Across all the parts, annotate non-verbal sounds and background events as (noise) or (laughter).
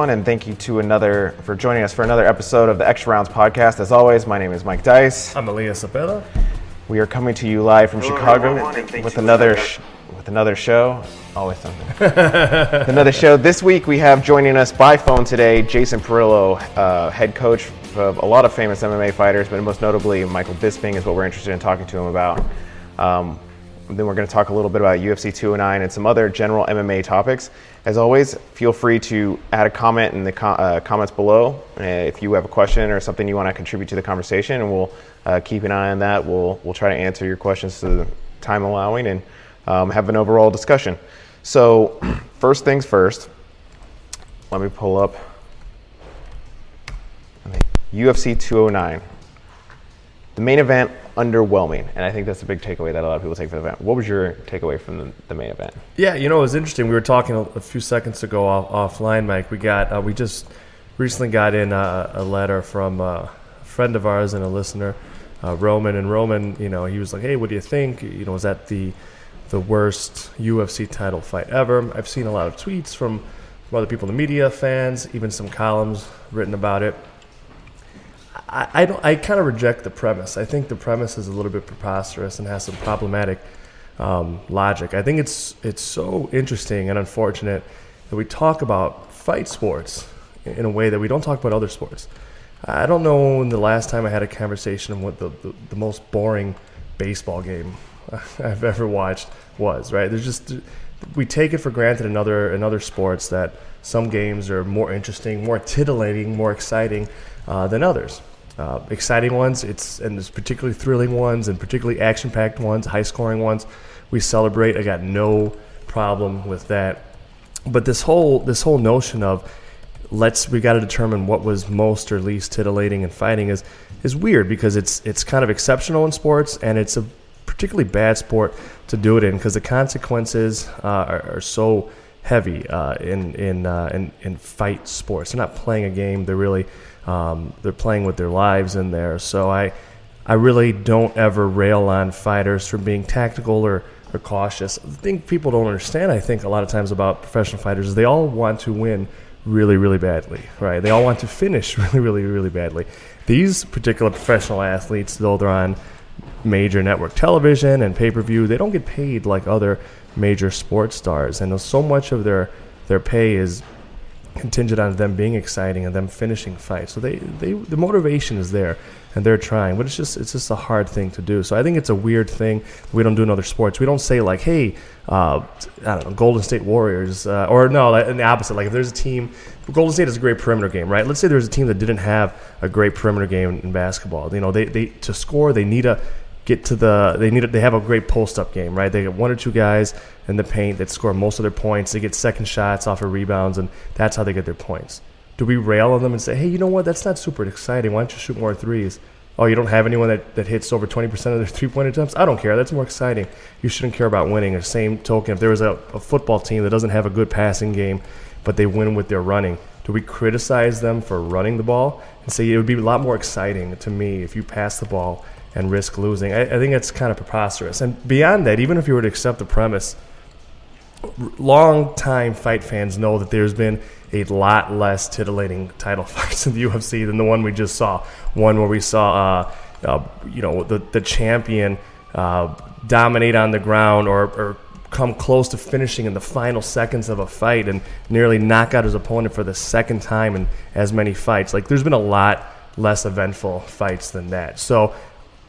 Hello, everyone, and thank you to another for joining us for another episode of the Extra Rounds podcast. As always, my name is Mike Dice. I'm Elias Cepeda. We are coming to you live from Hello, Chicago everyone, with another sh- with another show. Always something. (laughs) Another show. This week we have joining us by phone today Jason Parillo, uh, head coach of a lot of famous MMA fighters, but most notably Michael Bisping is what we're interested in talking to him about. Um, then we're going to talk a little bit about UFC 209 and some other general MMA topics. As always, feel free to add a comment in the uh, comments below uh, if you have a question or something you want to contribute to the conversation, and we'll uh, keep an eye on that. We'll we'll try to answer your questions to the time allowing and um, have an overall discussion. So, (clears throat) first things first. Let me pull up UFC 209. The main event underwhelming, and I think that's a big takeaway that a lot of people take from the event. What was your takeaway from the, the main event? Yeah, you know, it was interesting. We were talking a, a few seconds ago off, offline, Mike. We got, uh, we just recently got in a, a letter from uh, a friend of ours and a listener, uh, Roman. And Roman, you know, he was like, "Hey, what do you think? You know, is that the the worst UFC title fight ever?" I've seen a lot of tweets from, from other people in the media, fans, even some columns written about it. I, I don't. I kind of reject the premise. I think the premise is a little bit preposterous and has some problematic um, logic. I think it's it's so interesting and unfortunate that we talk about fight sports in a way that we don't talk about other sports. I don't know when the last time I had a conversation what the, the, the most boring baseball game (laughs) I've ever watched was. Right? There's just we take it for granted in other in other sports that some games are more interesting, more titillating, more exciting uh, than others. Uh, exciting ones, it's and there's particularly thrilling ones and particularly action-packed ones, high-scoring ones. We celebrate. I got no problem with that. But this whole this whole notion of let's we got to determine what was most or least titillating and fighting is is weird because it's it's kind of exceptional in sports and it's a particularly bad sport to do it in because the consequences uh, are, are so heavy uh, in in, uh, in in fight sports. They're not playing a game; they're really um, they're playing with their lives in there. So I I really don't ever rail on fighters for being tactical or or cautious. The thing people don't understand, I think, a lot of times about professional fighters is they all want to win really, really badly, right? They all want to finish (laughs) really, really, really badly. These particular professional athletes, though they're on major network television and pay per view, they don't get paid like other major sports stars, and so much of their their pay is contingent on them being exciting and them finishing fights. So they, they the motivation is there and they're trying, but it's just it's just a hard thing to do. So I think it's a weird thing we don't do in other sports. We don't say like, hey, uh, I don't know, Golden State Warriors, uh, or no, like, the opposite. Like if there's a team, Golden State is a great perimeter game, right? Let's say there's a team that didn't have a great perimeter game in basketball. You know, they, they to score they need a get to the they need they have a great post up game, right? They get one or two guys in the paint that score most of their points. They get second shots off of rebounds, and that's how they get their points. Do we rail on them and say, hey, you know what? That's not super exciting. Why don't you shoot more threes? Oh, you don't have anyone that, that hits over 20% of their (laughs) three point attempts? I don't care. That's more exciting. You shouldn't care about winning. The same token, if there was a, a football team that doesn't have a good passing game, but they win with their running, do we criticize them for running the ball and say it would be a lot more exciting to me if you pass the ball and risk losing? I, I think it's kind of preposterous. And beyond that, even if you were to accept the premise, long time fight fans know that there's been a lot less titillating title (laughs) fights in the UFC than the one we just saw. One where we saw, uh, uh, you know, the the champion uh, dominate on the ground or, or come close to finishing in the final seconds of a fight and nearly knock out his opponent for the second time in as many fights. Like there's been a lot less eventful fights than that. So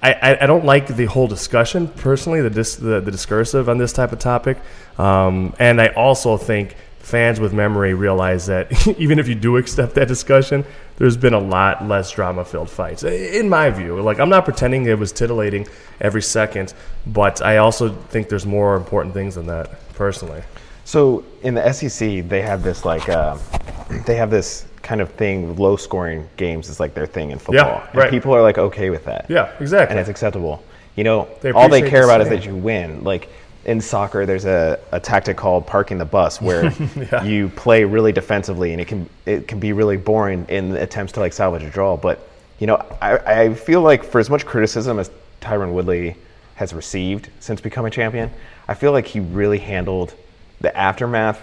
I, I, don't like the whole discussion personally, the, dis, the the discursive on this type of topic, um, and I also think fans with memory realize that (laughs) even if you do accept that discussion, there's been a lot less drama-filled fights, in my view. Like I'm not pretending it was titillating every second, but I also think there's more important things than that, personally. So in the SEC, they have this like uh, they have this kind of thing. Low scoring games is like their thing in football. And right. people are like okay with that. Yeah, exactly. and it's acceptable. You know, They all they care the about is that you win. Like in soccer, there's a, a tactic called parking the bus, (laughs) where Yeah. you play really defensively, and it can it can be really boring in attempts to like salvage a draw. But you know, I, I feel like for as much criticism as Tyron Woodley has received since becoming champion, I feel like he really handled the aftermath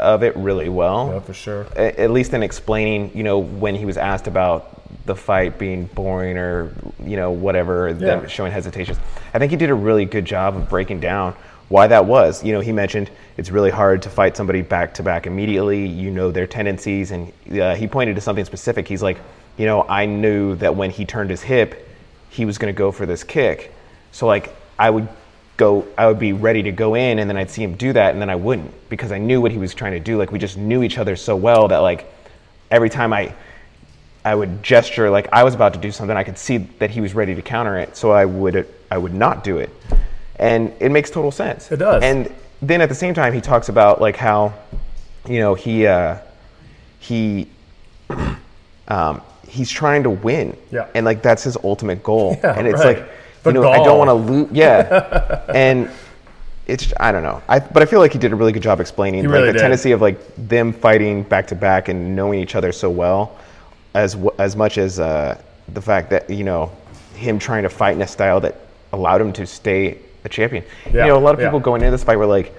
of it really well. Yeah, for sure. A- At least in explaining, you know, when he was asked about the fight being boring or you know whatever, them Yeah. showing hesitations. I think he did a really good job of breaking down why that was. You know, he mentioned it's really hard to fight somebody back to back immediately. You know their tendencies, and uh, he pointed to something specific. He's like, you know, I knew that when he turned his hip, he was going to go for this kick. So like, I would go, I would be ready to go in, and then I'd see him do that, and then I wouldn't because I knew what he was trying to do. Like we just knew each other so well that like every time I I would gesture like I was about to do something. I could see that he was ready to counter it, so I would I would not do it, and it makes total sense. It does. And then at the same time, he talks about like how, you know, he uh, he (clears throat) um, he's trying to win, Yeah. and like that's his ultimate goal. (laughs) Yeah, and it's right. like you know I don't want to lose. Yeah, (laughs) and. It's I don't know. I but I feel like he did a really good job explaining like really the did. tendency of like them fighting back to back and knowing each other so well, as as much as uh, the fact that you know him trying to fight in a style that allowed him to stay a champion. Yeah, You know, a lot of yeah. people going into this fight were like,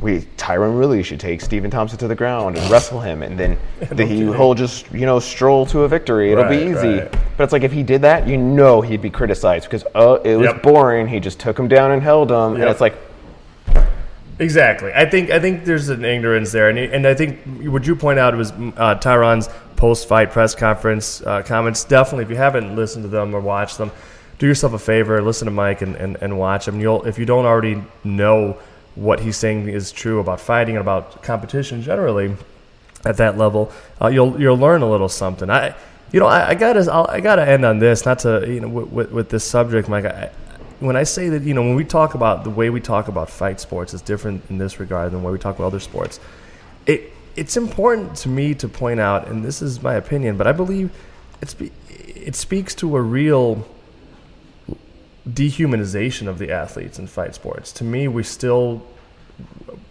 "We Tyron really should take Stephen Thompson to the ground and wrestle him, and then (laughs) the, he will just you know stroll to a victory. It'll be easy." right. But it's like if he did that, you know he'd be criticized because oh, it was Yep. boring. He just took him down and held him, and it's like. Exactly. I think I think there's an ignorance there, and and I think what you point out was uh, Tyron's post-fight press conference uh, comments. Definitely, if you haven't listened to them or watched them, do yourself a favor, listen to Mike and, and, and watch him. You'll if you don't already know what he's saying is true about fighting and about competition generally at that level, uh, you'll you'll learn a little something. I, you know, I, I gotta I'll, I gotta end on this, not to you know with this subject, Mike. I, when I say that, you know, when we talk about the way we talk about fight sports is different in this regard than the way we talk about other sports. It it's important to me to point out, and this is my opinion, but I believe it's it speaks to a real dehumanization of the athletes in fight sports. To me, we still,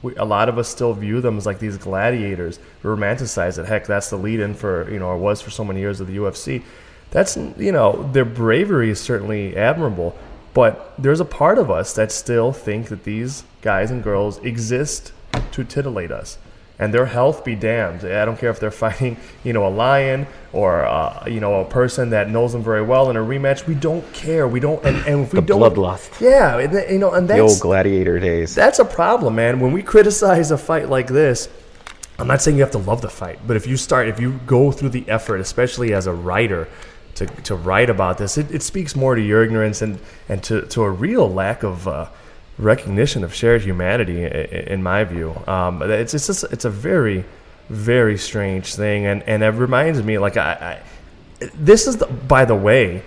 we, a lot of us still view them as like these gladiators. We romanticize it. Heck, that's the lead-in for you know, or was for so many years of the UFC. That's you know, their bravery is certainly admirable, but there's a part of us that still think that these guys and girls exist to titillate us and their health be damned. I don't care if they're (laughs) fighting, you know, a lion or uh, you know a person that knows them very well in a rematch. We don't care. We don't, and, and if we The don't, bloodlust. Yeah, and, you know, and that's The old gladiator days. that's a problem, man. When we criticize a fight like this, I'm not saying you have to love the fight, but if you start, if you go through the effort, especially as a writer, to, to write about this, it, it speaks more to your ignorance and, and to, to a real lack of uh, recognition of shared humanity, in my view. Um, it's, it's, just, it's a very, very strange thing. And, and it reminds me, like, I, I this is, the, by the way,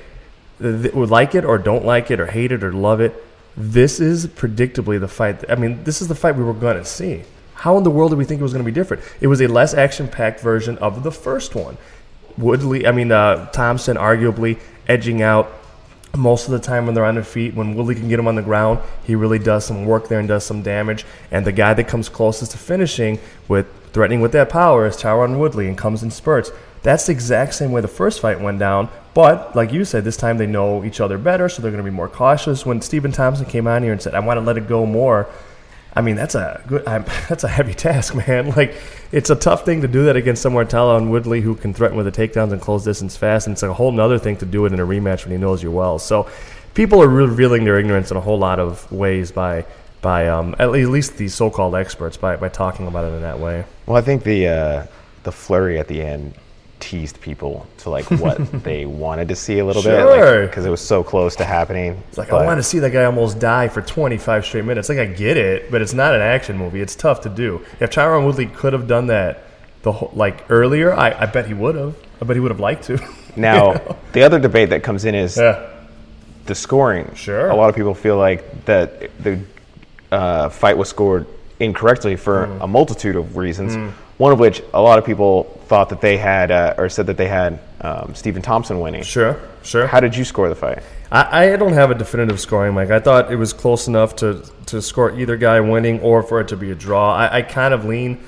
would like it or don't like it or hate it or love it, this is predictably the fight. I mean, this is the fight we were going to see. How in the world did we think it was going to be different? It was a less action-packed version of the first one. Woodley, I mean, uh, Thompson arguably edging out most of the time when they're on their feet. When Woodley can get him on the ground, he really does some work there and does some damage. And the guy that comes closest to finishing with threatening with that power is Tyron Woodley and comes in spurts. That's the exact same way the first fight went down. But like you said, this time they know each other better, so they're going to be more cautious. When Stephen Thompson came on here and said, "I want to let it go more," I mean, that's a good. I'm, (laughs) that's a heavy task, man. (laughs) Like, it's a tough thing to do that against someone like Tyron Woodley who can threaten with the takedowns and close distance fast, and it's a whole nother thing to do it in a rematch when he knows you well. So, people are revealing their ignorance in a whole lot of ways by by um, at least these so-called experts by by talking about it in that way. Well, I think the uh, the flurry at the end teased people to like what (laughs) they wanted to see a little bit. Sure. bit, because it was so close to happening. It's like But- I want to see that guy almost die for 25 straight minutes. Like I get it, but it's not an action movie. It's tough to do. If Tyron Woodley could have done that the whole, like earlier, I, I bet he would have. I bet he would have liked to. (laughs) Now, the other debate that comes in is yeah. the scoring. Sure. A lot of people feel like that the uh, fight was scored incorrectly for Mm. a multitude of reasons. One of which a lot of people thought that they had, uh, or said that they had um, Stephen Thompson winning. Sure. Sure. How did you score the fight? I, I don't have a definitive scoring, Mike. I thought it was close enough to, to score either guy winning or for it to be a draw. I, I kind of lean,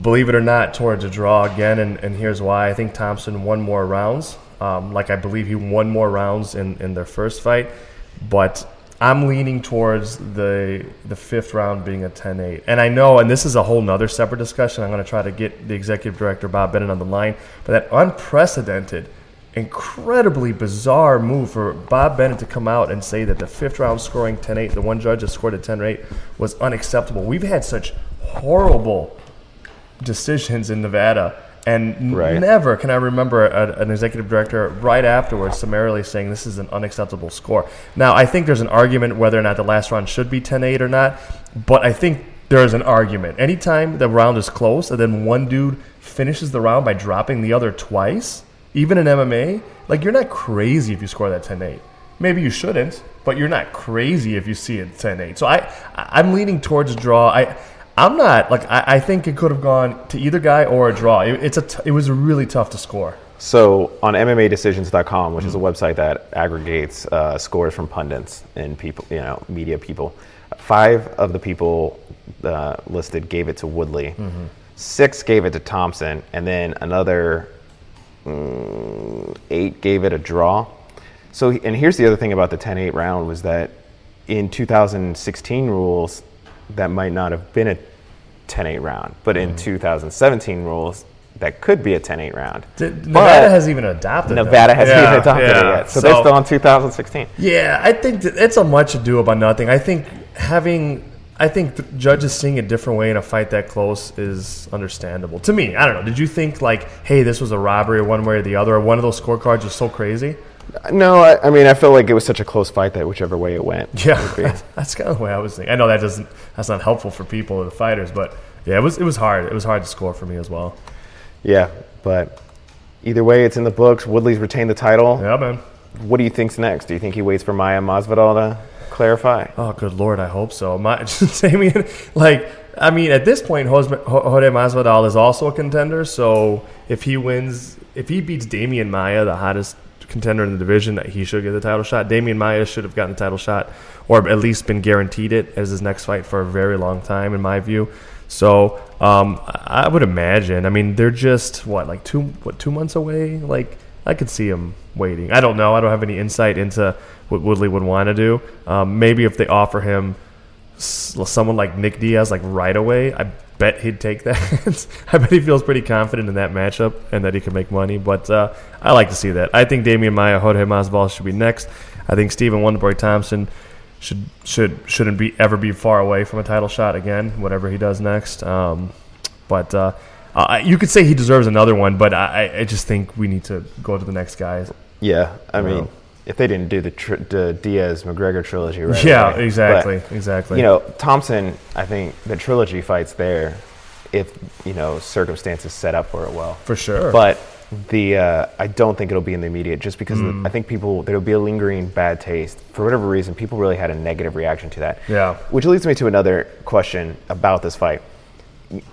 believe it or not, towards a draw again, and, and here's why. I think Thompson won more rounds. Um, like I believe he won more rounds in, in their first fight, but I'm leaning towards the the fifth round being a 10-8. And I know, and this is a whole nother separate discussion. I'm going to try to get the executive director Bob Bennett on the line, but that unprecedented, incredibly bizarre move for Bob Bennett to come out and say that the fifth round scoring 10-8, the one judge that scored a 10-8, was unacceptable. We've had such horrible decisions in Nevada. And Right. never can I remember a, an executive director right afterwards summarily saying this is an unacceptable score. Now, I think there's an argument whether or not the last round should be 10 8 or not, but I think there is an argument. Anytime the round is close and then one dude finishes the round by dropping the other twice, even in MMA, like you're not crazy if you score that 10 8. Maybe you shouldn't, but you're not crazy if you see it 10 8. So I, I- I'm leaning towards a draw. I, I'm not like I, I think it could have gone to either guy or a draw. It, it's a t- it was really tough to score. So on MMADecisions.com, which is a website that aggregates uh, scores from pundits and people, you know, media people, five of the people uh, listed gave it to Woodley, six gave it to Thompson, and then another mm, eight gave it a draw. So, and here's the other thing about the 10-8 round was that in 2016 rules, that might not have been a 10-8 round, but in mm. 2017 rules, that could be a 10-8 round. D- Nevada hasn't even adopted. that. Nevada hasn't Yeah, even adopted yeah. it yet, so, they're still on 2016. Yeah, I think that it's a much ado about nothing. I think having, I think the judges seeing a different way in a fight that close is understandable to me. I don't know. Did you think like, hey, this was a robbery, one way or the other, or one of those scorecards was so crazy? No, I, I mean I felt like it was such a close fight that whichever way it went, Yeah, (laughs) that's kind of the way I was thinking. I know that doesn't, that's not helpful for people or the fighters, but yeah, it was it was hard. It was hard to score for me as well. yeah. But either way, it's in the books. Woodley's retained the title. Yeah, man. What do you think's next? Do you think he waits for Maia Masvidal to clarify? Oh, good lord, I hope so. My, (laughs) mean, like, I mean, at this point, Jose Jorge Masvidal is also a contender. So if he wins, if he beats Demian Maia, the hottest contender in the division, that he should get the title shot. Demian Maia should have gotten the title shot, or at least been guaranteed it as his next fight for a very long time, in my view. So um, I I would imagine. I mean, they're just what, like two, what, two months away? Like, I could see him waiting. I don't know. I don't have any insight into what Woodley would want to do. Um, maybe if they offer him someone like Nick Diaz like right away, I bet he'd take that. (laughs) I bet he feels pretty confident in that matchup and that he can make money. But uh, I like to see that. I think Demian Maia, Jorge Masvidal should be next. I think Stephen Wonderboy Thompson should should shouldn't be ever be far away from a title shot again, whatever he does next. Um, but uh, uh, you could say he deserves another one, but I, I just think we need to go to the next guys. Yeah, I mean. If they didn't do the, tr- the Diaz McGregor trilogy, right? Yeah, away. exactly, But, exactly. You know, Thompson. I think the trilogy fights there, if you know circumstances set up for it well. for sure. But the uh, I don't think it'll be in the immediate, just because Mm. the, I think people there'll be a lingering bad taste for whatever reason. People really had a negative reaction to that. Yeah. Which leads me to another question about this fight.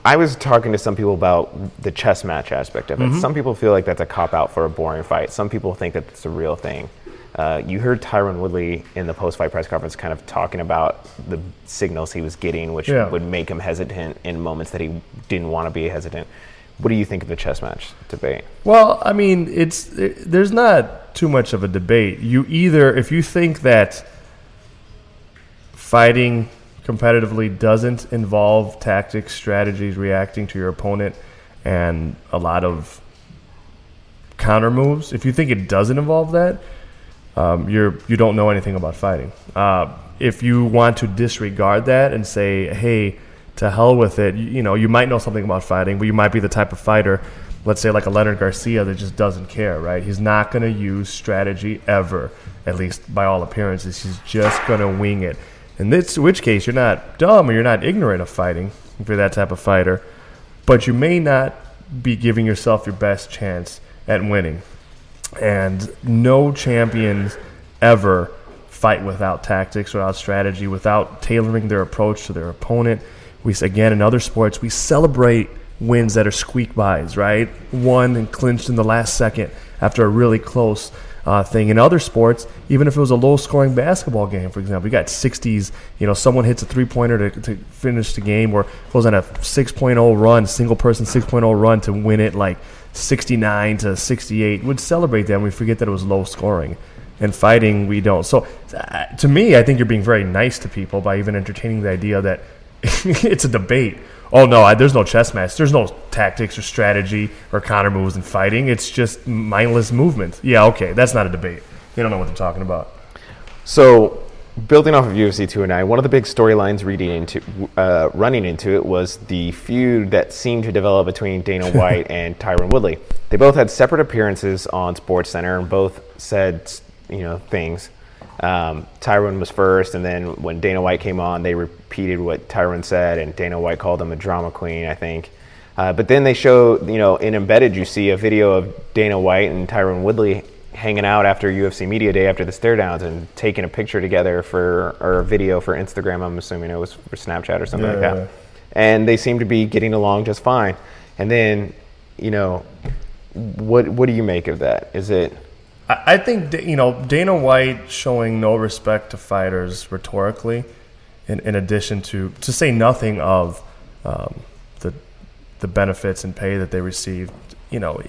I was talking to some people about the chess match aspect of it. Mm-hmm. Some people feel like that's a cop out for a boring fight. Some people think that it's a real thing. Uh, you heard Tyron Woodley in the post fight press conference kind of talking about the signals he was getting, which Yeah. would make him hesitant in moments that he didn't want to be hesitant. What do you think of the chess match debate? Well, I mean, it's it, there's not too much of a debate. You either if you think that fighting competitively doesn't involve tactics, strategies, reacting to your opponent, and a lot of counter moves. If you think it doesn't involve that, um, you're you don't know anything about fighting. Uh, if you want to disregard that and say, "Hey, to hell with it," you, you know, you might know something about fighting, but you might be the type of fighter, let's say like a Leonard Garcia, that just doesn't care. Right? He's not going to use strategy ever, at least by all appearances. He's just going to wing it. In this which case, you're not dumb or you're not ignorant of fighting if you're that type of fighter, but you may not be giving yourself your best chance at winning and no champions ever fight without tactics, without strategy, without tailoring their approach to their opponent. We again in other sports we celebrate wins that are squeak bys, right? Won and clinched in the last second after a really close uh, thing. In other sports, even if it was a low-scoring basketball game, for example, you got 60s. You know, someone hits a three-pointer to, to finish the game, or goes on a 6.0 run, single-person 6.0 run to win it, like 69 to 68. Would celebrate that. and We forget that it was low scoring. And fighting, we don't. So, uh, to me, I think you're being very nice to people by even entertaining the idea that (laughs) it's a debate. Oh no, I, there's no chess match. There's no tactics or strategy or counter moves in fighting. It's just mindless movement. Yeah, okay, that's not a debate. They don't know what they're talking about. So, building off of UFC 209, one of the big storylines reading into, uh, running into it was the feud that seemed to develop between Dana (laughs) White and Tyron Woodley. They both had separate appearances on Sports Center and both said, you know, things. Um, Tyron was first, and then when Dana White came on, they repeated what Tyron said, and Dana White called him a drama queen, I think. Uh, but then they show, you know, in embedded, you see a video of Dana White and Tyron Woodley hanging out after UFC Media Day after the stare downs and taking a picture together for or a video for Instagram. I'm assuming it was for Snapchat or something yeah, like that. And they seem to be getting along just fine. And then, you know, what what do you make of that? Is it? I think you know Dana White showing no respect to fighters rhetorically, in, in addition to to say nothing of um, the the benefits and pay that they received. You know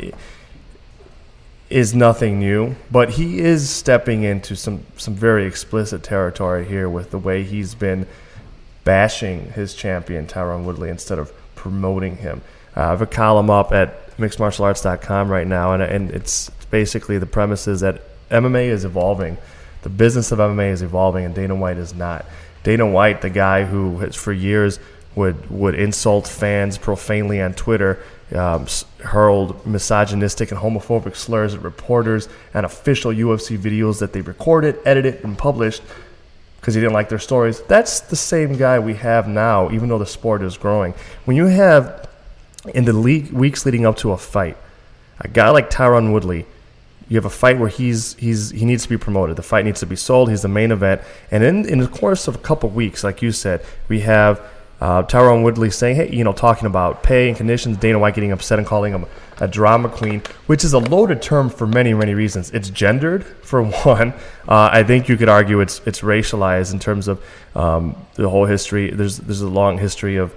is nothing new, but he is stepping into some some very explicit territory here with the way he's been bashing his champion Tyron Woodley instead of promoting him. Uh, I have a column up at mixedmartialarts.com right now, and and it's basically the premise is that MMA is evolving, the business of MMA is evolving, and Dana White is not. Dana White, the guy who has for years would would insult fans profanely on Twitter um, hurled misogynistic and homophobic slurs at reporters and official UFC videos that they recorded, edited, and published because he didn't like their stories. That's the same guy we have now, even though the sport is growing. When you have, in the weeks leading up to a fight, a guy like Tyron Woodley, you have a fight where he's he's he needs to be promoted. The fight needs to be sold. He's the main event, and in in the course of a couple weeks, like you said, we have uh, Tyron Woodley saying, hey, you know, talking about pay and conditions, Dana White getting upset and calling him a drama queen, which is a loaded term for many, many reasons. It's gendered, for (laughs) one. Uh, I think you could argue it's it's racialized in terms of um, the whole history. There's there's a long history of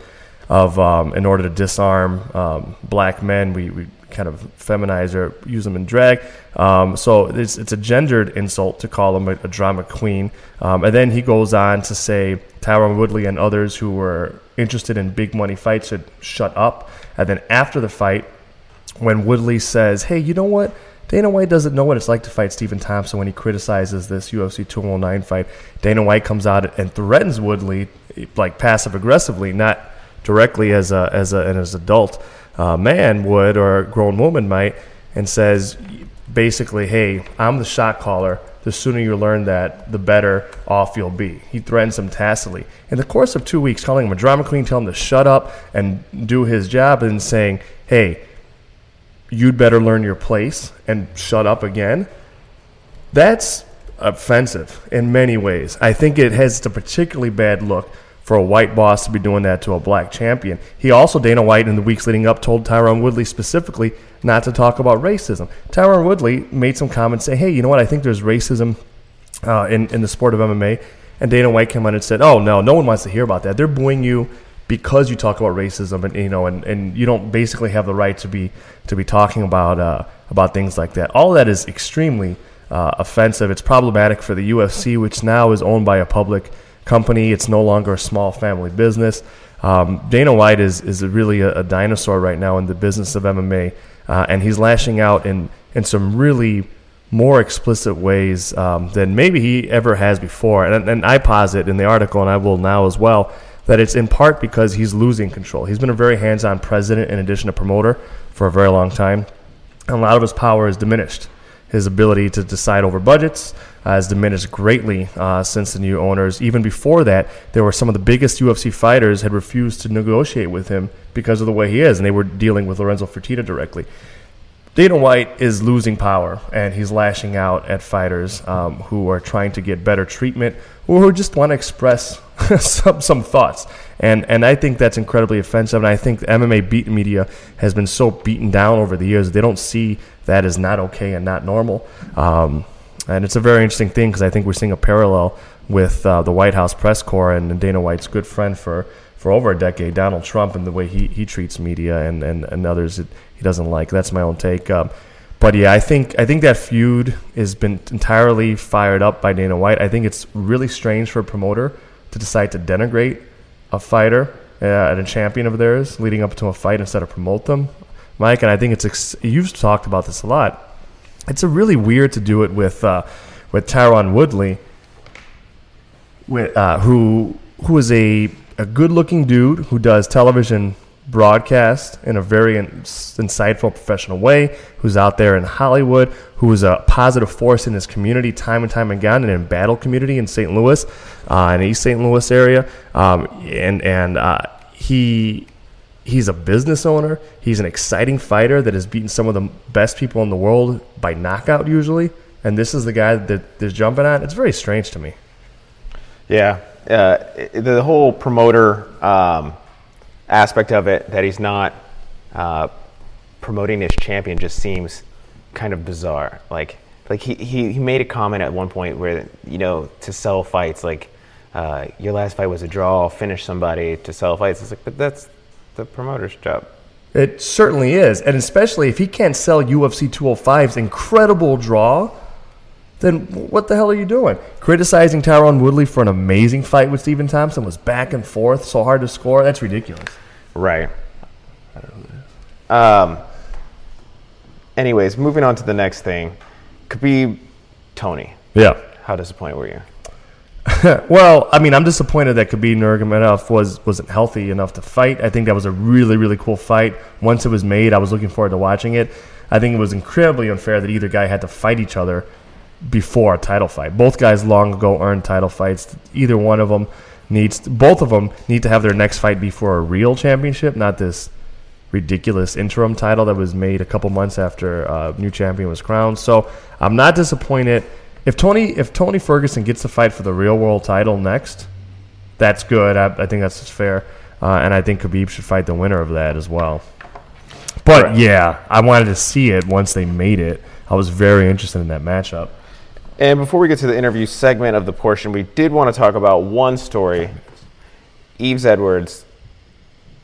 of um, in order to disarm um, black men, we, we kind of feminize or use them in drag. Um, so it's, it's a gendered insult to call him a, a drama queen. Um, and then he goes on to say Tyron Woodley and others who were interested in big money fights should shut up. And then after the fight, when Woodley says, hey, you know what? Dana White doesn't know what it's like to fight Stephen Thompson when he criticizes this UFC 209 fight. Dana White comes out and threatens Woodley, like passive aggressively, not directly as a as a as an adult uh, man would or a grown woman might, and says basically, "Hey, I'm the shot caller. The sooner you learn that, the better off you'll be." He threatens him tacitly. In the course of two weeks, calling him a drama queen, telling him to shut up and do his job, and saying, "Hey." You'd better learn your place and shut up again. That's offensive in many ways. I think it has a particularly bad look for a white boss to be doing that to a black champion. He also, Dana White, in the weeks leading up, told Tyron Woodley specifically not to talk about racism. Tyron Woodley made some comments saying, hey, you know what, I think there's racism uh, in, in the sport of MMA. And Dana White came on and said, oh, no, no one wants to hear about that. They're booing you because you talk about racism and you know and, and you don't basically have the right to be to be talking about uh, about things like that. All that is extremely uh, offensive. It's problematic for the UFC, which now is owned by a public company. It's no longer a small family business. Um, Dana White is is really a, a, dinosaur right now in the business of MMA, uh, and he's lashing out in in some really more explicit ways um, than maybe he ever has before. And, and I posit in the article, and I will now as well, that it's in part because he's losing control. He's been a very hands-on president in addition to promoter for a very long time. And a lot of his power is diminished his ability to decide over budgets uh, has diminished greatly uh, since the new owners. Even before that, there were some of the biggest UFC fighters had refused to negotiate with him because of the way he is, and they were dealing with Lorenzo Fertitta directly. Dana White is losing power, and he's lashing out at fighters um, who are trying to get better treatment or who just want to express (laughs) some, some thoughts. And, and I think that's incredibly offensive. And I think MMA beat media has been so beaten down over the years, they don't see that as not okay and not normal. Um, and it's a very interesting thing because I think we're seeing a parallel with uh, the White House press corps and Dana White's good friend for, for over a decade, Donald Trump, and the way he, he treats media and, and, and others that he doesn't like. That's my own take. Um, but yeah, I think I think that feud has been entirely fired up by Dana White. I think it's really strange for a promoter to decide to denigrate a fighter uh, and a champion of theirs leading up to a fight instead of promote them, Mike. And I think it's ex- you've talked about this a lot. It's a really weird to do it with uh, with Tyron Woodley, with, uh, who who is a a good looking dude who does television broadcast in a very insightful professional way, who's out there in Hollywood, who is a positive force in his community time and time again, and in battle community in St. Louis, uh, in East St. Louis area, um, and and uh, he. He's a business owner. He's an exciting fighter that has beaten some of the best people in the world by knockout, usually. And this is the guy that is jumping on. It's very strange to me. Yeah, uh, the whole promoter um, aspect of it that he's not uh, promoting his champion just seems kind of bizarre. Like, like he, he, he made a comment at one point where, you know, to sell fights, like, uh, your last fight was a draw, finish somebody to sell fights. It's like, but that's the promoter's job. It certainly is. And especially if he can't sell UFC 205's incredible draw then what the hell are you doing? Criticizing Tyron Woodley for an amazing fight with Stephen Thompson was back and forth, so hard to score. That's ridiculous. Right. I don't know. Um. Anyways, moving on to the next thing. Khabib, Tony. Yeah. How disappointed were you? (laughs) well, I mean, I'm disappointed that Khabib Nurmagomedov was wasn't healthy enough to fight. I think that was a really really cool fight. Once it was made, I was looking forward to watching it. I think it was incredibly unfair that either guy had to fight each other before a title fight. Both guys long ago earned title fights. Either one of them needs to, both of them need to have their next fight before a real championship, not this ridiculous interim title that was made a couple months after uh, new champion was crowned. So I'm not disappointed if Tony if Tony Ferguson gets to fight for the real world title next. That's good. I, I think that's fair, uh, and I think Khabib should fight the winner of that as well. But right. yeah, I wanted to see it once they made it. I was very interested in that matchup. And before we get to the interview segment of the portion, we did want to talk about one story Yves Edwards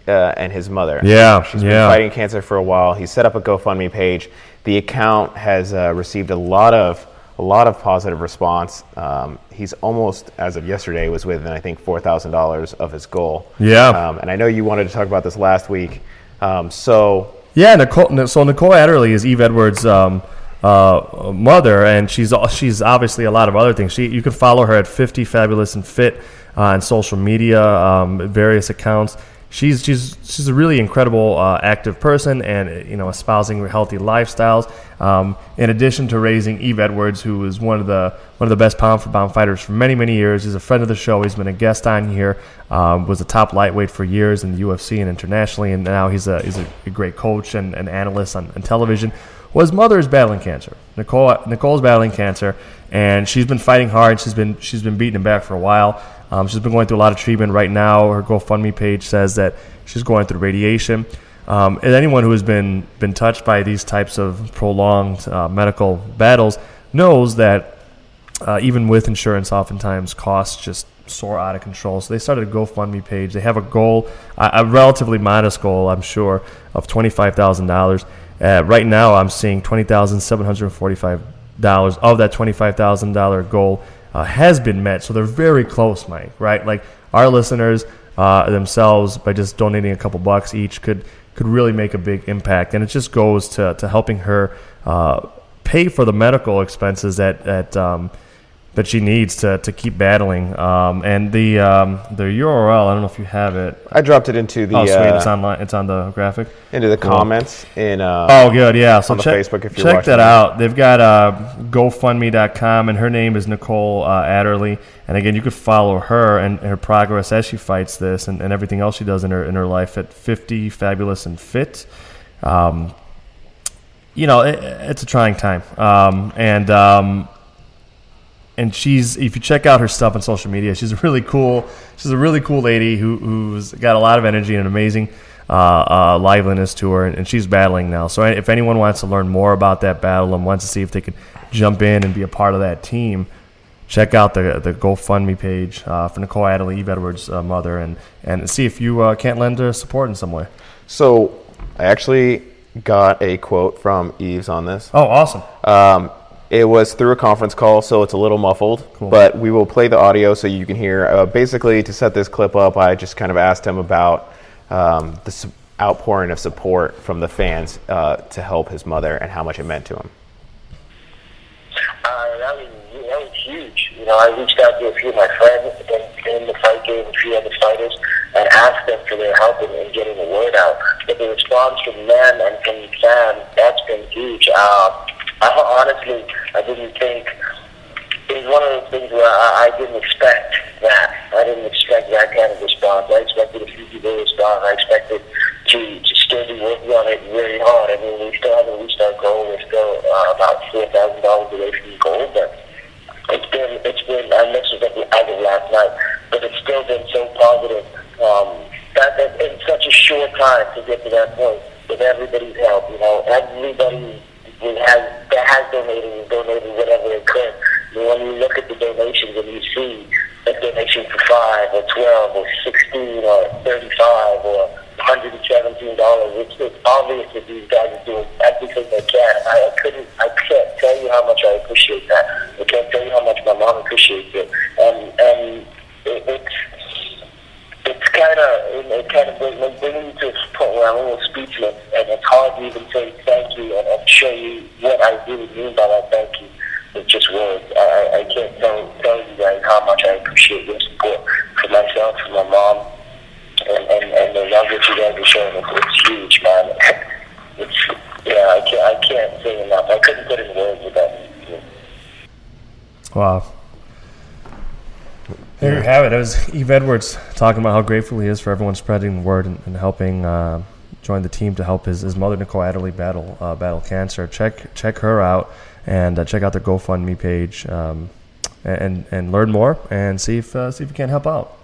uh, and his mother. Yeah. She's been fighting cancer for a while. He set up a GoFundMe page. The account has uh, received a lot of a lot of positive response. Um, he's almost, as of yesterday, was within I think four thousand dollars of his goal. Yeah. Um, and I know you wanted to talk about this last week. Um, so yeah, Nicole. So Nicole Adderley is Yves Edwards' um, uh, mother, and she's she's obviously a lot of other things. She you can follow her at 50 Fabulous and Fit uh, on social media, um, various accounts. She's she's she's a really incredible uh, active person, and you know espousing healthy lifestyles. Um, in addition to raising Yves Edwards, who is one of the one of the best pound for pound fighters for many many years. He's a friend of the show. He's been a guest on here. Um, was a top lightweight for years in the UFC and internationally, and now he's a he's a, great coach and an analyst on, on television well, his mother is battling cancer. Nicole Nicole's battling cancer, and she's been fighting hard. She's been she's been beating him back for a while. Um, she's been going through a lot of treatment right now. Her GoFundMe page says that she's going through radiation. Um, and anyone who has been been touched by these types of prolonged uh, medical battles knows that uh, even with insurance, oftentimes costs just soar out of control. So they started a GoFundMe page. They have a goal, a, a relatively modest goal, I'm sure, of twenty five thousand dollars uh, right now, I'm seeing twenty thousand seven hundred forty-five dollars of that twenty-five thousand dollar goal uh, has been met. So they're very close, Mike. Right? Like our listeners uh, themselves, by just donating a couple bucks each, could could really make a big impact. And it just goes to to helping her uh, pay for the medical expenses that that um, that she needs to, to keep battling. Um, and the um, the URL, I don't know if you have it. I dropped it into the. Oh, sweet! Uh, it's online. It's on the graphic. Into the cool. comments in. Uh, oh, good. Yeah. So on check, Facebook if you're check watching that out. They've got uh, GoFundMe.com, and her name is Nicole uh, Adderley. And again, you could follow her and her progress as she fights this, and, and everything else she does in her in her life at 50 Fabulous and Fit. Um, you know, it, it's a trying time, um, and um, and she's if you check out her stuff on social media, she's a really cool. She's a really cool lady who, who's got a lot of energy and an amazing uh, uh, liveliness to her, and, and, she's battling now. So if anyone wants to learn more about that battle and wants to see if they can jump in and be a part of that team, check out the the GoFundMe page uh, for Nicole Adderley, Yves Edwards' uh, mother, and and see if you uh, can't lend her support in some way. So I actually got a quote from Yves on this. Oh, awesome. Um, it was through a conference call, so it's a little muffled, Cool. but we will play the audio so you can hear. Uh, basically, to set this clip up, I just kind of asked him about um, the s- outpouring of support from the fans uh, to help his mother and how much it meant to him. Uh, that was that was huge. You know, I reached out to a few of my friends in, in the fight game, a few other fighters, and asked them for their help in, in getting the word out. But the response from them and from the fans, that's been huge. Um, I honestly, I didn't think it was one of those things where I, I didn't expect that. I didn't expect that kind of response. I expected a few people to respond. I expected to, to still be working on it very hard. I mean, we still haven't reached our goal. We're still uh, about four thousand dollars away from the goal, but it's been it's been I mentioned it as of last night, but it's still been so positive. Um, that, that in such a short time to get to that point with everybody's help, you know, everybody who has that has donated and donated whatever they could. And when you look at the donations and you see a donation for five or twelve or sixteen or thirty-five or hundred and seventeen dollars, it's, it's obvious that these guys are doing everything they can. I, I couldn't, I can't tell you how much I appreciate that. I can't tell you how much my mom appreciates it, and and it, it's it's kind of it kind of brings, it brings me to a point where I'm a little speechless, and it's hard to even say thank you and, and show you what I really mean by that thank you. With just words, I, I- I can't tell tell you guys how much I appreciate your support for myself, for my mom, and and, and the love that you guys are showing. It's, it's huge, man. It's yeah, I can't I can't say enough. I couldn't put in words what that means. to me. Wow. There you have it. It was Yves Edwards talking about how grateful he is for everyone spreading the word and, and helping uh, join the team to help his, his mother Nicole Adderley battle uh, battle cancer. Check check her out and uh, check out their GoFundMe page um, and and learn more and see if uh, see if you can help out.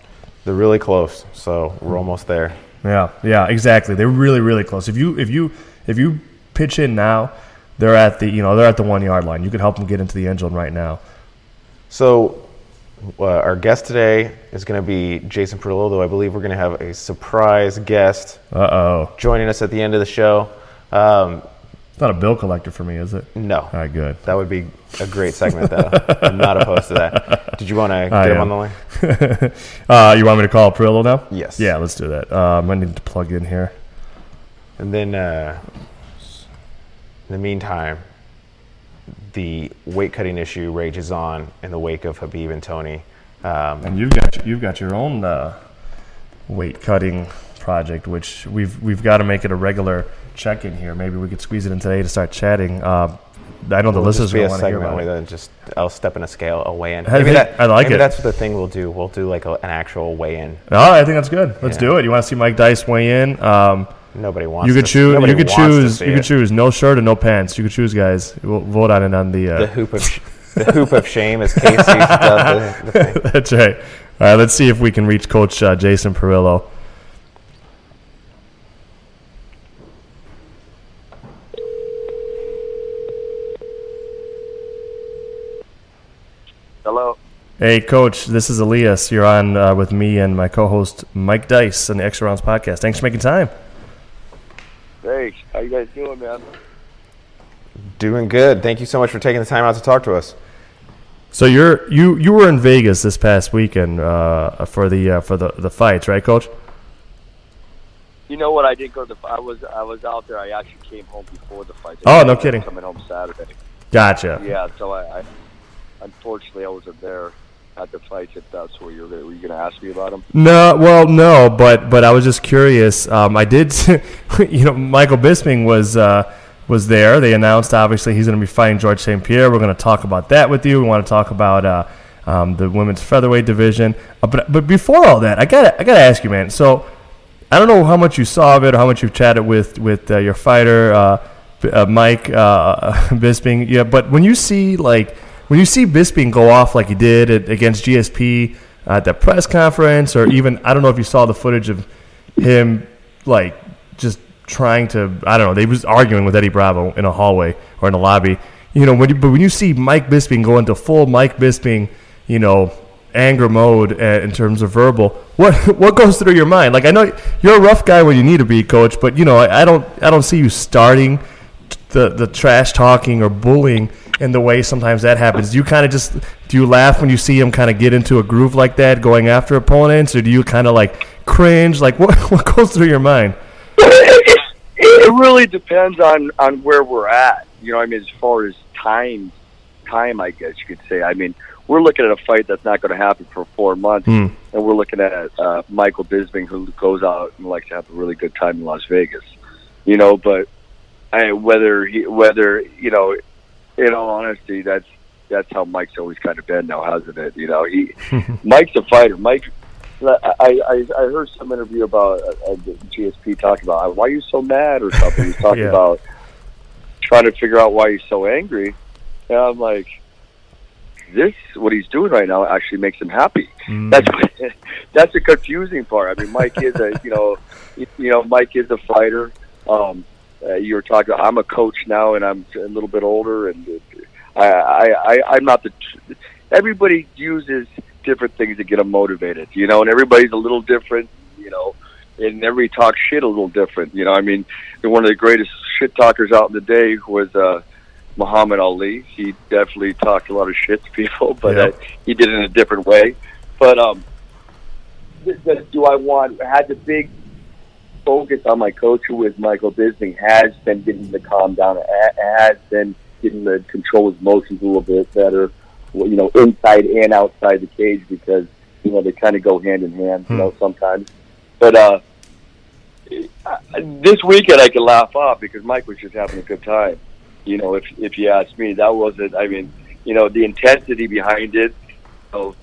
They're really close, so we're almost there. Yeah, yeah, exactly. They're really, really close. If you if you if you pitch in now, they're at the you know they're at the one yard line. You could help them get into the end zone right now. So, uh, our guest today is going to be Jason Parillo, though I believe we're going to have a surprise guest Uh oh, joining us at the end of the show. Um, it's not a bill collector for me, is it? no, All right, good. that would be a great segment, though. I'm not opposed to that. Did you want to get him on the line? (laughs) uh, you want me to call Parillo now? Yes. Yeah, let's do that. Um, I need to plug in here. And then, uh, in the meantime, the weight cutting issue rages on in the wake of Khabib and Tony. Um, And you've got you've got your own uh, weight cutting project, which we've we've got to make it a regular check in here. Maybe we could squeeze it in today to start chatting. Uh, I know the It'll listeners will want to hear about it. then just I'll step in a scale, a weigh in. I think- I like maybe it. that's the thing we'll do. We'll do like a, an actual weigh in. Oh, I think that's good. Let's Yeah. do it. You want to see Mike Dice weigh in? Um, Nobody wants. you could to, choose. You could choose. see You could it. choose no shirt and no pants. You could choose, guys. We'll vote on it on the. the Uh, hoop of sh- (laughs) the hoop of shame as Casey (laughs) does the, the that's right. All right. Let's see if we can reach Coach uh, Jason Parillo. Hello. Hey, Coach. This is Elias. You're on uh, with me and my co-host Mike Dice on the Extra Rounds podcast. Thanks for making time. Hey, how you guys doing, man? Doing good. Thank you so much for taking the time out to talk to us. So you're you you were in Vegas this past weekend uh, for the uh, for the the fights, right, Coach? You know what? I didn't go to the. I was I was out there. I actually came home before the fight. Oh, no I was kidding. Coming home Saturday. Gotcha. Yeah, so I, I unfortunately I wasn't there the fights. If that's what you're were you going to ask me about them? No, well, no, but but I was just curious. Um, I did, (laughs) you know, Michael Bisping was uh, was there. They announced obviously he's going to be fighting Georges St-Pierre. We're going to talk about that with you. We want to talk about uh, um, the women's featherweight division. Uh, but but before all that, I got I got to ask you, man. So I don't know how much you saw of it or how much you've chatted with with uh, your fighter, uh, uh, Mike uh, (laughs) Bisping. Yeah, but when you see like when you see Bisping go off like he did at, against GSP at that press conference, or even I don't know if you saw the footage of him like just trying to I don't know they was arguing with Eddie Bravo in a hallway or in a lobby. You know, when you, but when you see Mike Bisping go into full Mike Bisping, you know, anger mode uh, in terms of verbal. What (laughs) what goes through your mind? Like I know you're a rough guy when you need to be, coach, but you know I, I don't I don't see you starting the the trash talking or bullying in the way sometimes that happens. Do you kind of just do you laugh when you see him kind of get into a groove like that, going after opponents, or do you kind of like cringe? Like (laughs) what what goes through your mind? It, really depends on on where we're at. You know, I mean, as far as time, time, I guess you could say. I mean, we're looking at a fight that's not going to happen for four months, Hmm. and we're looking at uh, Michael Bisping, who goes out and likes to have a really good time in Las Vegas. You know, but I, whether he, whether you know, in all honesty, that's that's how Mike's always kind of been now, hasn't it? You know, he (laughs) Mike's a fighter. Mike, I I, I heard some interview about uh, uh, GSP talking about why are you so mad or something. He's talking (laughs) Yeah. about trying to figure out why he's so angry, and I'm like, this what he's doing right now actually makes him happy. That's (laughs) that's the confusing part. I mean, Mike is a you know, you know, Mike is a fighter. Um, uh, you were talking. I'm a coach now, and I'm a little bit older, and I, I, I I'm not the. Everybody uses different things to get them motivated, you know, and everybody's a little different, you know, and everybody talks shit a little different, you know. I mean, one of the greatest shit talkers out in the day was uh, Muhammad Ali. He definitely talked a lot of shit to people, (laughs) but uh, he did it in a different way. But um, do I want had the big focus on my coach, who is Michael Bisping, has been getting to calm down, has been getting to control his emotions a little bit better, you know, inside and outside the cage because you know they kind of go hand in hand, you know, sometimes. But uh, this weekend I could laugh off because Mike was just having a good time. You know, if if you ask me, that wasn't. I mean, you know, the intensity behind it. You know,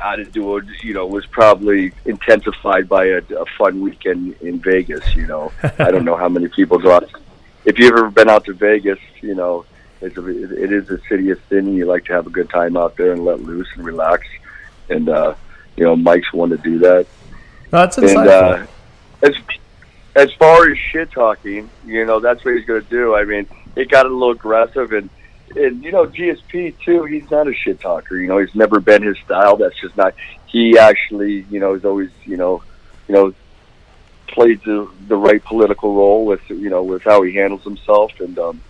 attitude, you know, was probably intensified by a, a fun weekend in Vegas. You know, I don't know how many people go out. If you've ever been out to Vegas, you know, it's a, it is a city of sin. You like to have a good time out there and let loose and relax. And uh, you know, Mike's one to do that. No, that's And insightful. uh, as as far as shit talking, you know, that's what he's going to do. I mean, it got a little aggressive, and and you know, GSP too. He's not a shit talker. You know, he's never been his style. That's just not. He actually, you know, is always, you know, you know, played the the right political role with you know with how he handles himself, and um,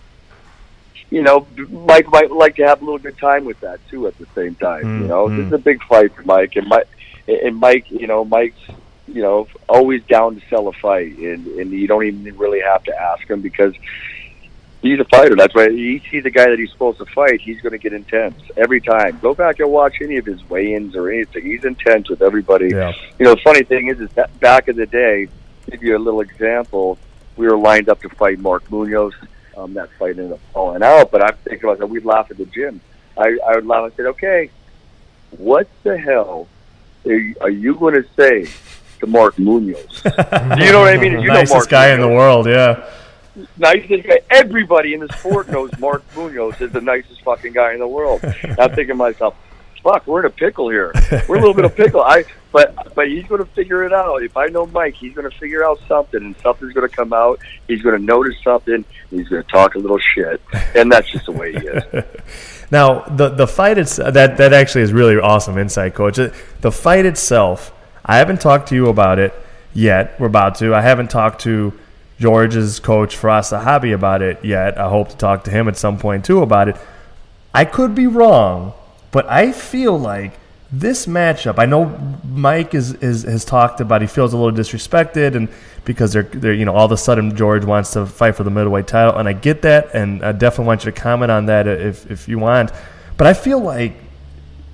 you know, Mike might like to have a little good time with that too. At the same time, Mm, you know, mm. this is a big fight for Mike, and Mike and Mike, you know, Mike's you know always down to sell a fight, and and you don't even really have to ask him because he's a fighter. That's why he sees the guy that he's supposed to fight. He's going to get intense every time. Go back and watch any of his weigh-ins or anything. He's intense with everybody. Yeah. You know, the funny thing is, is that back in the day, give you a little example, we were lined up to fight Mark Munoz. Um, that fight ended up falling out, but I'm thinking about that. We'd laugh at the gym. I, I would laugh. I said, "Okay, what the hell are you, are you going to say to Mark Munoz? (laughs) You know what I mean? You know Nicest Mark guy in the world, yeah. Nicest guy. Everybody in the sport knows Mark Munoz is the nicest fucking guy in the world. And I'm thinking to myself, fuck, we're in a pickle here. We're a little bit of pickle. I but but he's going to figure it out. If I know Mike, he's going to figure out something, and something's going to come out. He's going to notice something. He's going to talk a little shit, and that's just the way he is. (laughs) Now, the the fight it's that that actually is really awesome insight, coach. The fight itself, I haven't talked to you about it yet. We're about to. I haven't talked to George's coach Firas Zahabi about it yet. I hope to talk to him at some point too about it. I could be wrong, but I feel like this matchup. I know Mike is, is has talked about he feels a little disrespected and because they're they're you know all of a sudden George wants to fight for the middleweight title and I get that and I definitely want you to comment on that if if you want. But I feel like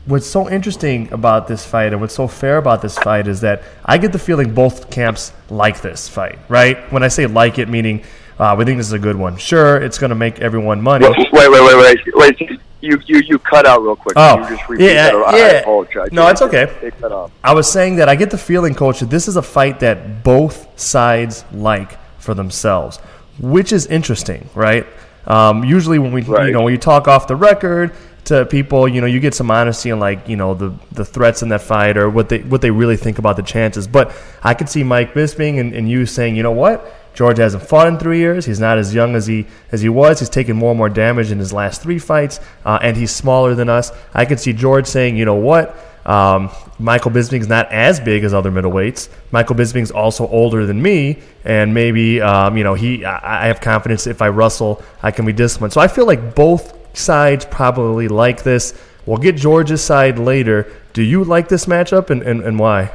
what's so interesting about this fight and what's so fair about this fight is that I get the feeling both camps like this fight, right? When I say like it, meaning uh, we think this is a good one. Sure, it's going to make everyone money. Wait, wait, wait, wait, wait. wait. You you you cut out real quick. Oh, you just repeat yeah, that? I yeah. apologize. No, it's okay. It cut off. I was saying that I get the feeling, coach, that this is a fight that both sides like for themselves, which is interesting, right? Um, usually, when we, Right. you know, when you talk off the record to people, you know, you get some honesty on like, you know, the the threats in that fight or what they what they really think about the chances. But I could see Mike Bisping and, and you saying, you know what? George hasn't fought in three years. He's not as young as he as he was. He's taken more and more damage in his last three fights, uh, and he's smaller than us. I could see George saying, you know what? Um, Michael Bisping's not as big as other middleweights. Michael Bisping's also older than me, and maybe um, you know he. I, I have confidence if I wrestle, I can be disciplined. So I feel like both sides probably like this. We'll get George's side later. Do you like this matchup, and, and, and why?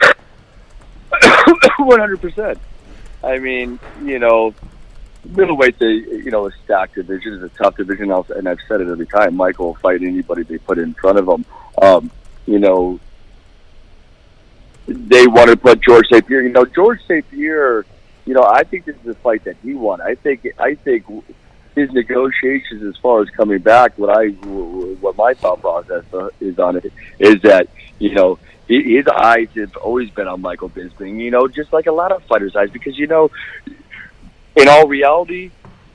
(coughs) One hundred percent. I mean, you know, middleweight, you know, a stacked division is a tough division, and I've said it every time. Michael will fight anybody they put in front of him. Um, you know, they want to put Georges St-Pierre. You know, Georges St-Pierre. You know, I think this is a fight that he won. I think. I think his negotiations, as far as coming back, what I, what my thought process is on it is that you know his eyes have always been on Michael Bisping. You know, just like a lot of fighters' eyes, because you know, in all reality,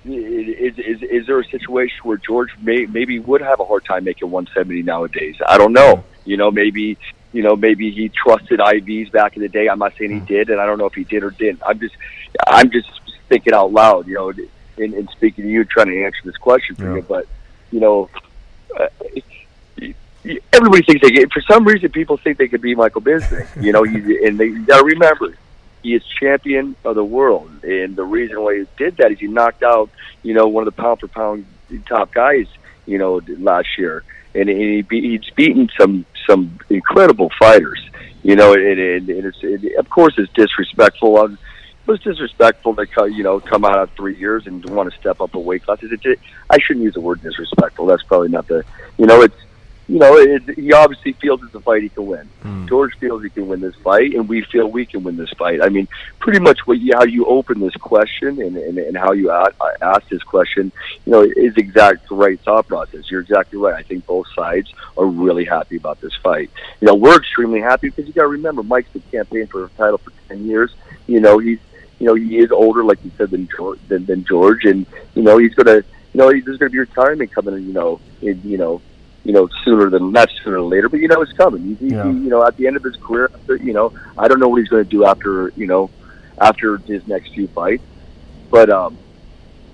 is is is there a situation where George may maybe would have a hard time making 170 nowadays? I don't know. You know, maybe you know maybe he trusted IVs back in the day. I'm not saying he hmm. did, and I don't know if he did or didn't. I'm just I'm just thinking out loud. You know, in, in speaking to you, trying to answer this question for yeah. you. But you know, uh, everybody thinks they get. For some reason, people think they could be Michael Bisping. (laughs) You know, he, and they you got to remember he is champion of the world, and the reason why he did that is he knocked out, you know, one of the pound for pound top guys, you know, last year, and he he's beaten some some incredible fighters, you know, and, and, and it's it, of course it's disrespectful of. It was disrespectful to you know come out of three years and want to step up a weight class. It, it, I shouldn't use the word disrespectful. That's probably not the you know it's you know, it, he obviously feels it's a fight he can win. Mm. George feels he can win this fight, and we feel we can win this fight. I mean, pretty much what you, how you open this question and, and, and how you ask, ask this question, you know, is exact right thought process. You're exactly right. I think both sides are really happy about this fight. You know, we're extremely happy because you got to remember, Mike's been campaigning for a title for ten years. You know, he's you know he is older, like you said, than George, than, than George, and you know he's gonna you know there's gonna be retirement coming. You know, in you know you know, sooner than not sooner than later, but you know it's coming. He, yeah. he, you know, at the end of his career, you know, I don't know what he's going to do after, you know, after his next few fights, but um,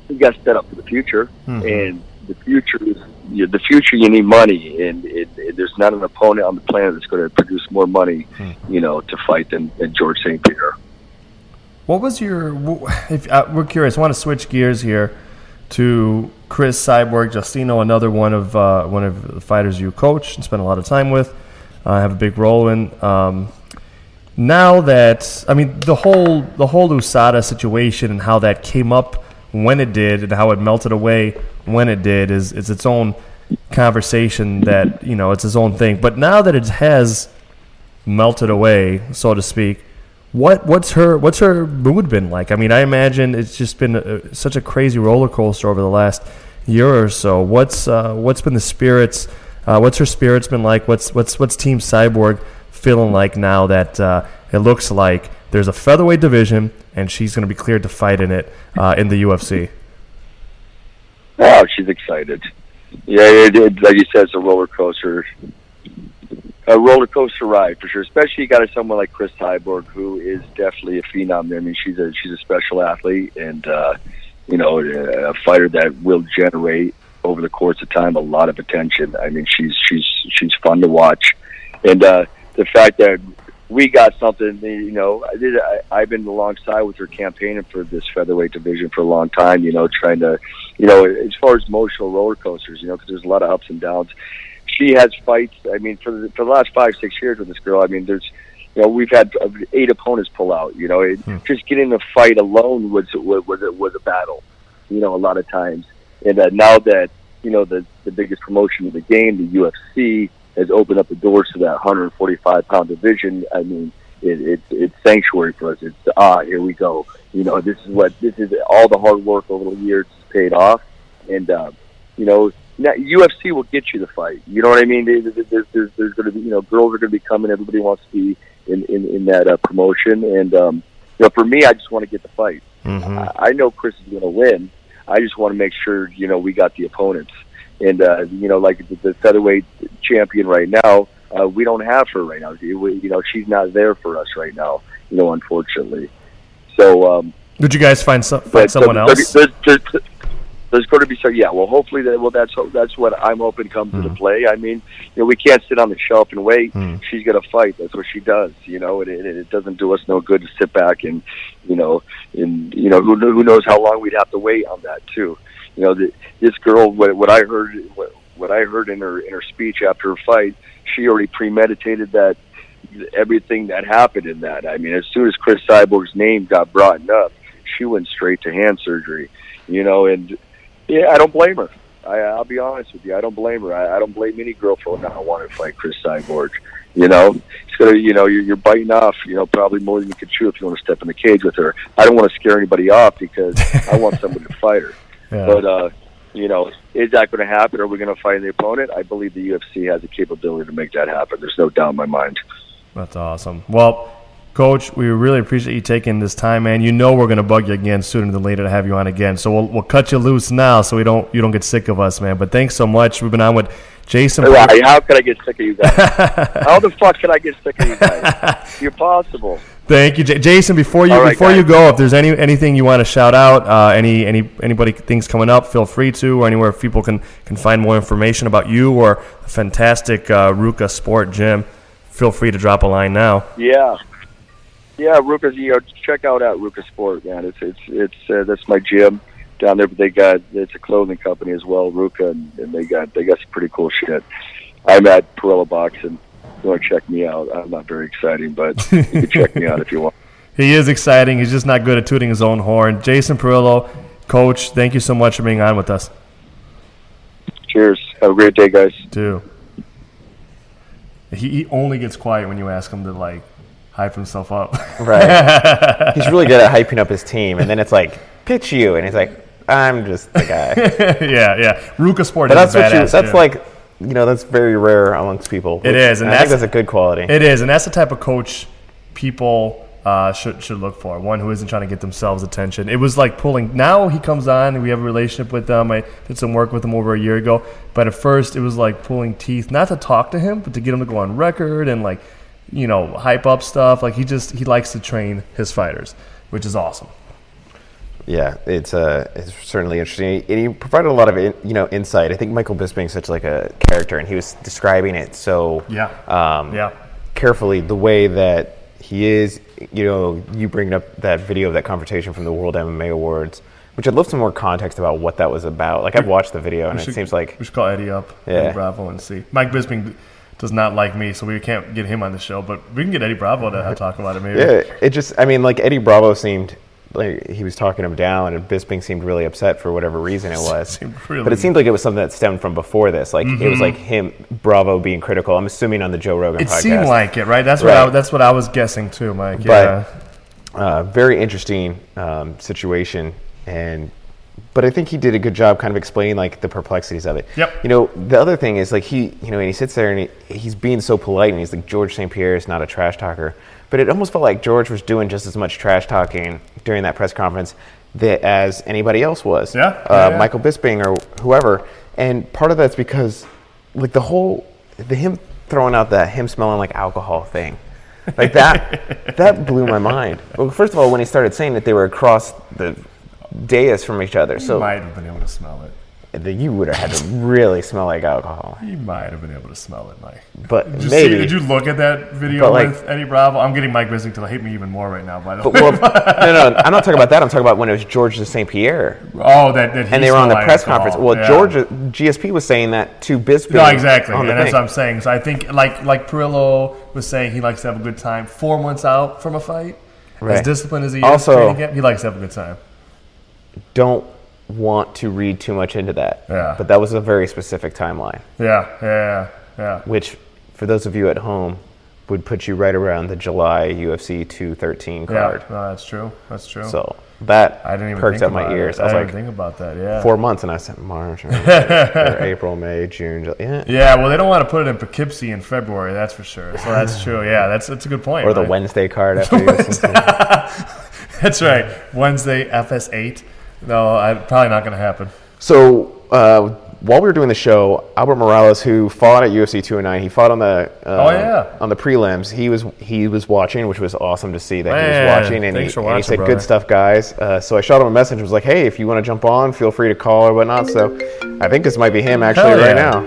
he got set up for the future, mm-hmm. and the future is you the future. You need money, and it, it, there's not an opponent on the planet that's going to produce more money, mm-hmm. you know, to fight than, than Georges St-Pierre. What was your? If uh, we're curious, I want to switch gears here to Cris Cyborg Justino, another one of uh, one of the fighters you coach and spend a lot of time with, uh, have a big role in. Um, now that I mean the whole the whole USADA situation and how that came up when it did and how it melted away when it did is is its own conversation that you know it's its own thing. But now that it has melted away, so to speak, what what's her what's her mood been like? I mean, I imagine it's just been a, such a crazy roller coaster over the last year or so. What's uh, what's been the spirits? Uh, what's her spirits been like? What's what's what's Team Cyborg feeling like now that uh, it looks like there's a featherweight division and she's going to be cleared to fight in it uh, in the UFC? Oh, she's excited. Yeah, it, it, like you said, it's a roller coaster a roller coaster ride for sure. Especially you got someone like Cris Cyborg, who is definitely a phenom. There, I mean, she's a she's a special athlete, and uh, you know, a fighter that will generate over the course of time a lot of attention. I mean, she's she's she's fun to watch, and uh, the fact that we got something, you know, I did. I, I've been alongside with her campaigning for this featherweight division for a long time. You know, trying to, you know, as far as emotional roller coasters, you know, because there's a lot of ups and downs she has fights. I mean, for the, for the last five six years with this girl, I mean, there's you know we've had eight opponents pull out. You know, it, hmm. just getting the fight alone was was was a, was a battle. You know, a lot of times, and uh, now that you know the the biggest promotion of the game, the UFC, has opened up the doors to that 145 pound division. I mean, it, it, it's sanctuary for us. It's ah, here we go. You know, this is what this is. All the hard work over the years has paid off, and uh, you know, now, UFC will get you the fight. You know what I mean? There's, there's, there's going to be, you know, girls are going to be coming. Everybody wants to be in in, in that uh, promotion, and um, you know, for me, I just want to get the fight. Mm-hmm. I, I know Cris is going to win. I just want to make sure you know we got the opponents, and uh, you know, like the, the featherweight champion right now, uh, we don't have her right now. We, you know, she's not there for us right now. You know, unfortunately. So, um, did you guys find some, find someone else? There's, there's, there's going to be so Yeah, well, hopefully that. Well, that's that's what I'm hoping comes into mm-hmm. play. I mean, you know, we can't sit on the shelf and wait. Mm-hmm. She's going to fight. That's what she does. You know, and it, it doesn't do us no good to sit back and, you know, and you know, who who knows how long we'd have to wait on that too. You know, the, this girl. What, what I heard, what, what I heard in her in her speech after her fight, she already premeditated that everything that happened in that. I mean, as soon as Cris Cyborg's name got brought up, she went straight to hand surgery. You know, and yeah, I don't blame her. I, I'll be honest with you. I don't blame her. I, I don't blame any girl for not wanting to fight Cris Cyborg. You know, it's gonna. You know, you're, you're biting off. You know, probably more than you can chew if you want to step in the cage with her. I don't want to scare anybody off because I want (laughs) somebody to fight her. Yeah. But uh, you know, is that going to happen? Are we going to find the opponent? I believe the UFC has the capability to make that happen. There's no doubt in my mind. That's awesome. Well, Coach, we really appreciate you taking this time, man. You know we're gonna bug you again sooner than later to have you on again. So we'll, we'll cut you loose now, so we don't you don't get sick of us, man. But thanks so much. We've been on with Jason. Hey, How could I get sick of you guys? (laughs) How the fuck could I get sick of you guys? (laughs) You're possible. Thank you, J- Jason. Before you right, before you go, if there's any anything you want to shout out, uh, any any anybody things coming up, feel free to, or anywhere people can can find more information about you or a fantastic uh, Ruka Sport Gym. Feel free to drop a line now. Yeah. Yeah, Ruka's. You know, check out at Ruka Sport, man. It's it's it's uh, that's my gym down there. But they got it's a clothing company as well, Ruka, and, and they got they got some pretty cool shit. I'm at Parillo Boxing. If you want to check me out? I'm not very exciting, but (laughs) you can check me out if you want. He is exciting. He's just not good at tooting his own horn. Jason Parillo, Coach, thank you so much for being on with us, Cheers. Have a great day, guys. too. He, he only gets quiet when you ask him to like hype himself up. Right. (laughs) he's really good at hyping up his team, and then it's like, pitch you, and he's like, I'm just the guy. (laughs) yeah, yeah. Ruka Sport But that's what you. That's too. like, you know, that's very rare amongst people. It is, and I think that's- that's a good quality. It is, and that's the type of coach people uh, should should look for. One who isn't trying to get themselves attention. It was like pulling. Now he comes on, and we have a relationship with them. I did some work with him over a year ago, but at first it was like pulling teeth, not to talk to him, but to get him to go on record and like, you know, hype up stuff. Like he just he likes to train his fighters, which is awesome. Yeah, it's uh, it's certainly interesting, and he provided a lot of in, you know insight. I think Michael Bisping's such like a character, and he was describing it so Yeah. um, Yeah. carefully the way that he is. You know, you bring up that video of that confrontation from the World MMA Awards, which I'd love some more context about what that was about. Like I've watched the video, and We it seems like we should call Eddie up, Yeah. Eddie Bravo, and see. Mike Bisping does not like me, so we can't get him on the show, but we can get Eddie Bravo to talk about it maybe. Yeah, it just, I mean, like Eddie Bravo seemed like he was talking him down, and Bisping seemed really upset for whatever reason it (laughs) was. Really- But it seemed like it was something that stemmed from before this. Like it was like him, Bravo, being critical. I'm assuming on the Joe Rogan It podcast. seemed like it, right? That's what I, that's what I was guessing too, Mike. But- Yeah. uh, very interesting um, situation, and but I think he did a good job kind of explaining like the perplexities of it. Yep. You know, the other thing is like he, you know, and he sits there and he, he's being so polite, and he's like Georges St-Pierre is not a trash talker, but it almost felt like George was doing just as much trash talking during that press conference that as anybody else was. Yeah, Uh, yeah, yeah. Michael Bisping or whoever, and part of that's because like the whole the him throwing out that him smelling like alcohol thing. Like that, (laughs) that blew my mind. Well, first of all, when he started saying that they were across the dais from each other, So You might have been able to smell it. that you would have had to really smell like alcohol. You might have been able to smell it, Mike. But Did maybe. see, did you look at that video like- with Eddie Bravo? I'm getting Mike Bisping to hate me even more right now. By the but, way. well, (laughs) no, no, I'm not talking about that. I'm talking about when it was George de St. Pierre, oh, that, that he and they were on the press alcohol. conference. Well, Yeah. George uh, GSP was saying that to Bisping. No, exactly, and that's thing. what I'm saying. So I think, like like Parillo was saying, he likes to have a good time. Four months out from a fight, as disciplined as he is, Also- training camp, he likes to have a good time. Don't want to read too much into that. Yeah. But that was a very specific timeline. Yeah, yeah, yeah. which for those of you at home would put you right around the July UFC 213 Yeah, card. no, that's true. That's true. So that I didn't even perked up my ears. It. I was I like, think about that. Yeah. four months, and I said March, or, (laughs) April, May, June, July. Yeah. Yeah, well, they don't want to put it in Poughkeepsie in February. That's for sure. So that's (laughs) true. Yeah, that's that's a good point. Or the. Wednesday card (laughs) after. That's right. Wednesday FS8. No, I, probably not going to happen. So uh, while we were doing the show, Albert Morales, who fought at UFC 209, he fought on the uh, Oh, yeah. on the prelims. He was he was watching, which was awesome to see that he was watching, and, he, thanks for and he watching, said, brother. "Good stuff, guys." Uh, so I shot him a message, was like, "Hey, if you want to jump on, feel free to call or whatnot." So I think this might be him actually Hell right now.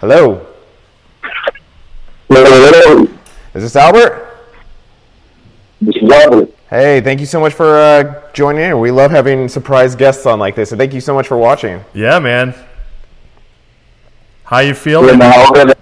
Hello, Hello, is this Albert? this is Albert. Hey, thank you so much for uh, joining in. We love having surprise guests on like this, and thank you so much for watching. Yeah, man. How you Yeah, feeling? man, all good.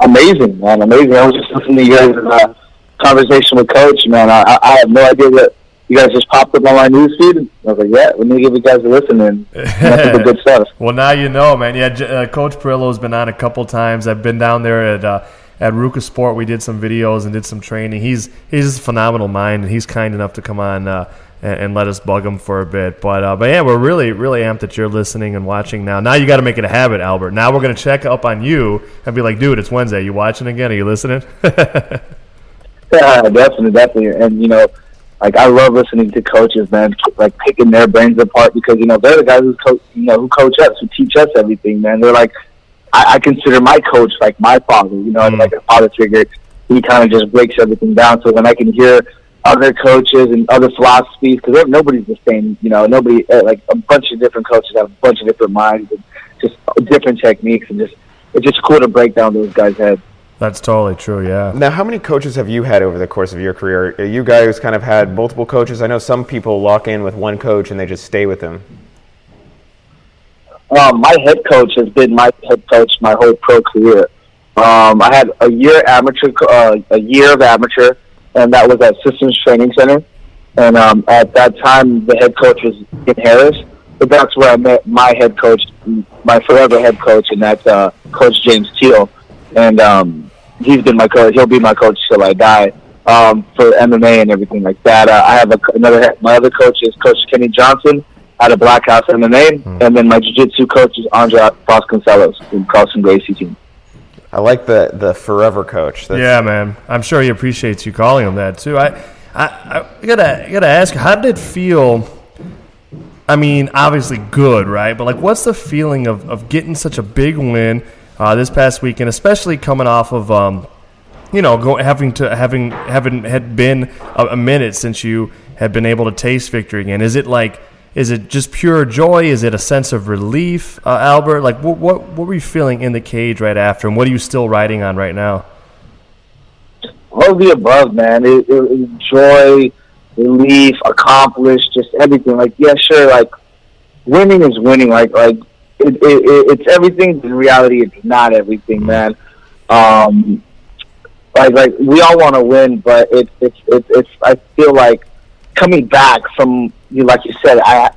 Amazing, man, amazing. I was just listening to your uh, conversation with Coach, man. I, I- I have no idea that you guys just popped up on my news feed. I was like, yeah, let me give you guys a listen, and that's the (laughs) good stuff. Well, now you know, man. Yeah, uh, Coach Parillo's been on a couple times. I've been down there at uh, at Ruka Sport. We did some videos and did some training. He's he's just a phenomenal mind, and he's kind enough to come on uh, and, and let us bug him for a bit. But uh, but yeah, we're really really amped that you're listening and watching now. Now you got to make it a habit, Albert. Now we're gonna check up on you and be like, dude, it's Wednesday. You watching again? Are you listening? (laughs) Yeah, definitely, definitely. And you know, like I love listening to coaches, man. Like picking their brains apart because you know they're the guys who coach, you know, who coach us, who teach us everything, man. They're like, I, I consider my coach like my father, you know, Mm. like a father figure. He kind of just breaks everything down. So when I can hear other coaches and other philosophies, because nobody's the same, you know, nobody uh, like a bunch of different coaches have a bunch of different minds and just different techniques, and just it's just cool to break down those guys' heads. That's totally true. Yeah. Now, how many coaches have you had over the course of your career? Are You guys kind of had multiple coaches. I know some people lock in with one coach and they just stay with them. Um, my head coach has been my head coach my whole pro career. Um, I had a year amateur, uh, a year of amateur, and that was at Systems Training Center. And um, at that time, the head coach was in Harris. But that's where I met my head coach, my forever head coach, and that's uh, Coach James Teal. And um, he's been my coach. He'll be my coach till I die um, for MMA and everything like that. Uh, I have a, another. My other coach is Coach Kenny Johnson out of Black House MMA, and then my jiu-jitsu coach is Andre Vasconcelos from Carlson Gracie team. I like the the forever coach. That's, Yeah, man. I'm sure he appreciates you calling him that too. I, I, I gotta, I gotta ask, how did it feel? I mean, obviously good, right? But like, what's the feeling of, of getting such a big win uh, this past weekend, especially coming off of, um, you know, go, having to having having had been a, a minute since you had been able to taste victory again. Is it like? Is it just pure joy? Is it a sense of relief, uh, Albert? Like, what, what what were you feeling in the cage right after, and what are you still riding on right now? all the above, man. It, it, it, joy, relief, accomplished, just everything. Like, yeah, sure. Like, winning is winning. Like, like it, it, it, it's everything. In reality, it's not everything, man. Um, like, like we all want to win, but it's, it's, it's. I feel like coming back from, you like you said, I. to-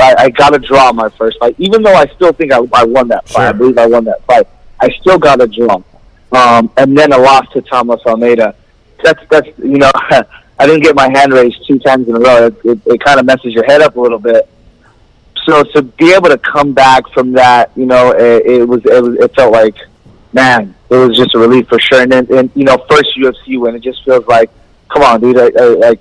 I, I got a draw my first fight, even though I still think I, I won that fight. I believe I won that fight. I still got a draw um, and then a loss to Thomas Almeida. That's that's you know (laughs) I didn't get my hand raised two times in a row. It, it, it kind of messes your head up a little bit. So to be able to come back from that, you know, it, it was it was it felt like man, it was just a relief for sure. And then and you know, first UFC win, it just feels like, come on, dude, I, I, like.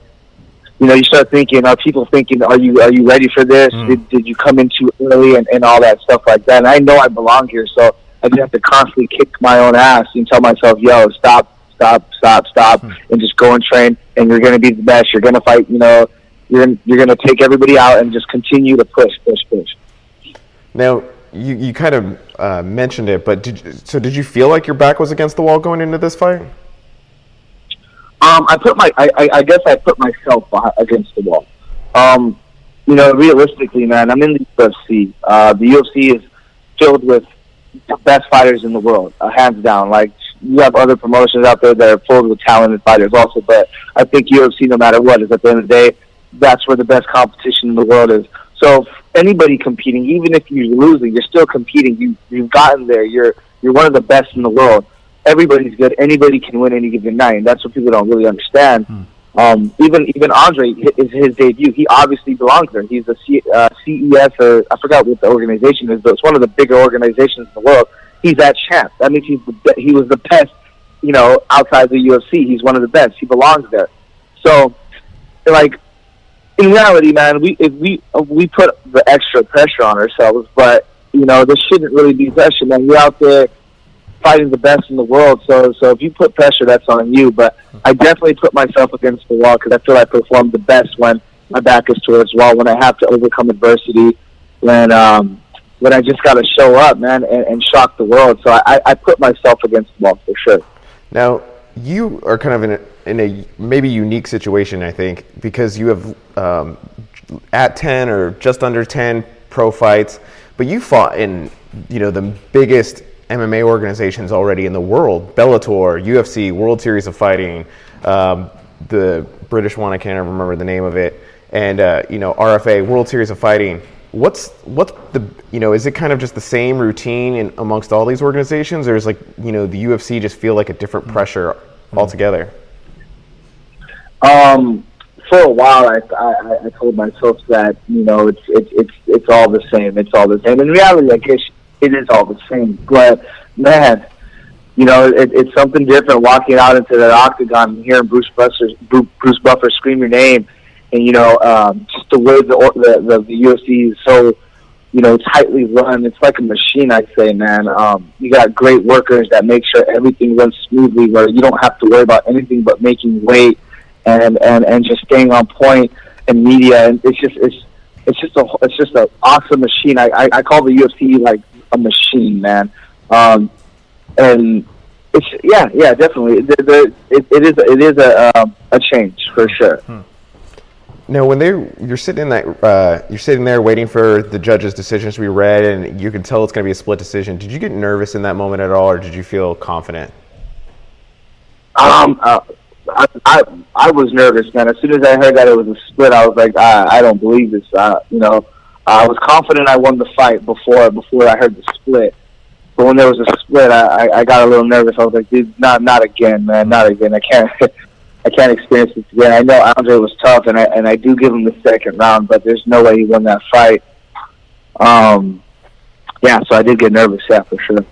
You know, you start thinking, are people thinking, are you are you ready for this? Did, did you come in too early and, and all that stuff like that? And I know I belong here, so I just have to constantly kick my own ass and tell myself, yo, stop, stop, stop, stop, and just go and train. And you're going to be the best. You're going to fight. You know, you're you're going to take everybody out and just continue to push, push, push. Now, you, you kind of uh, mentioned it, but did you, so did you feel like your back was against the wall going into this fight? Um, I put my, I, I, guess I put myself against the wall. Um, you know, realistically, man, I'm in the UFC. Uh, the UFC is filled with the best fighters in the world, uh, hands down. Like you have other promotions out there that are filled with talented fighters, also. But I think UFC, no matter what, is at the end of the day, that's where the best competition in the world is. So anybody competing, even if you're losing, you're still competing. You you've gotten there. You're you're one of the best in the world. Everybody's good. Anybody can win any given night, and that's what people don't really understand. Um, even even Andre is his debut. He obviously belongs there. He's a C, uh, CES or I forgot what the organization is, but it's one of the bigger organizations in the world. He's that champ. That means he's the he was the best. You know, outside the UFC, he's one of the best. He belongs there. So, like, in reality, man, we if we if we put the extra pressure on ourselves, but you know, this shouldn't really be pressure, man. You're out there fighting the best in the world, so so if you put pressure, that's on you. But I definitely put myself against the wall because I feel I perform the best when my back is towards the wall, when I have to overcome adversity, when um, when I just got to show up, man, and, and shock the world. So I, I put myself against the wall for sure. Now, you are kind of in a, in a maybe unique situation, I think, because you have um, at 10 or just under 10 pro fights, but you fought in, you know, the biggest MMA organizations already in the world Bellator, UFC, World Series of Fighting, um, the British one, I can't remember the name of it, and, uh, you know, RFA, World Series of Fighting what's what's the you know is it kind of just the same routine in, amongst all these organizations or is like you know the UFC just feel like a different mm-hmm. pressure mm-hmm. altogether? Um, for a while, I, I I told myself that you know it's it's it's it's all the same. It's all the same. In reality, I guess it is all the same. But man, you know, it, it's something different walking out into that octagon and hearing Bruce Buffer Bruce Buffer scream your name and you know um, just the way the, the the the UFC is so you know tightly run. It's like a machine, I say, man. Um, you got great workers that make sure everything runs smoothly, where you don't have to worry about anything but making weight and and and just staying on point and media. And it's just it's it's just a it's just an awesome machine. I, I I call the UFC like a machine, man. Um, and it's yeah yeah definitely the, the, it, it is it is a um, a change for sure. Hmm. Now, when they you're sitting in that uh, you're sitting there waiting for the judge's decisions to be read, and you can tell it's going to be a split decision. Did you get nervous in that moment at all, or did you feel confident? Um, uh, I, I I was nervous, man. As soon as I heard that it was a split, I was like, I, I don't believe this. Uh, you know, I was confident I won the fight before before I heard the split. But when there was a split, I, I, got a little nervous. I was like, dude, not not again, man, not again. I can't. (laughs) I can't experience this again. I know Andre was tough, and I and I do give him the second round, but there's no way he won that fight. Um, yeah, so I did get nervous, yeah, for sure.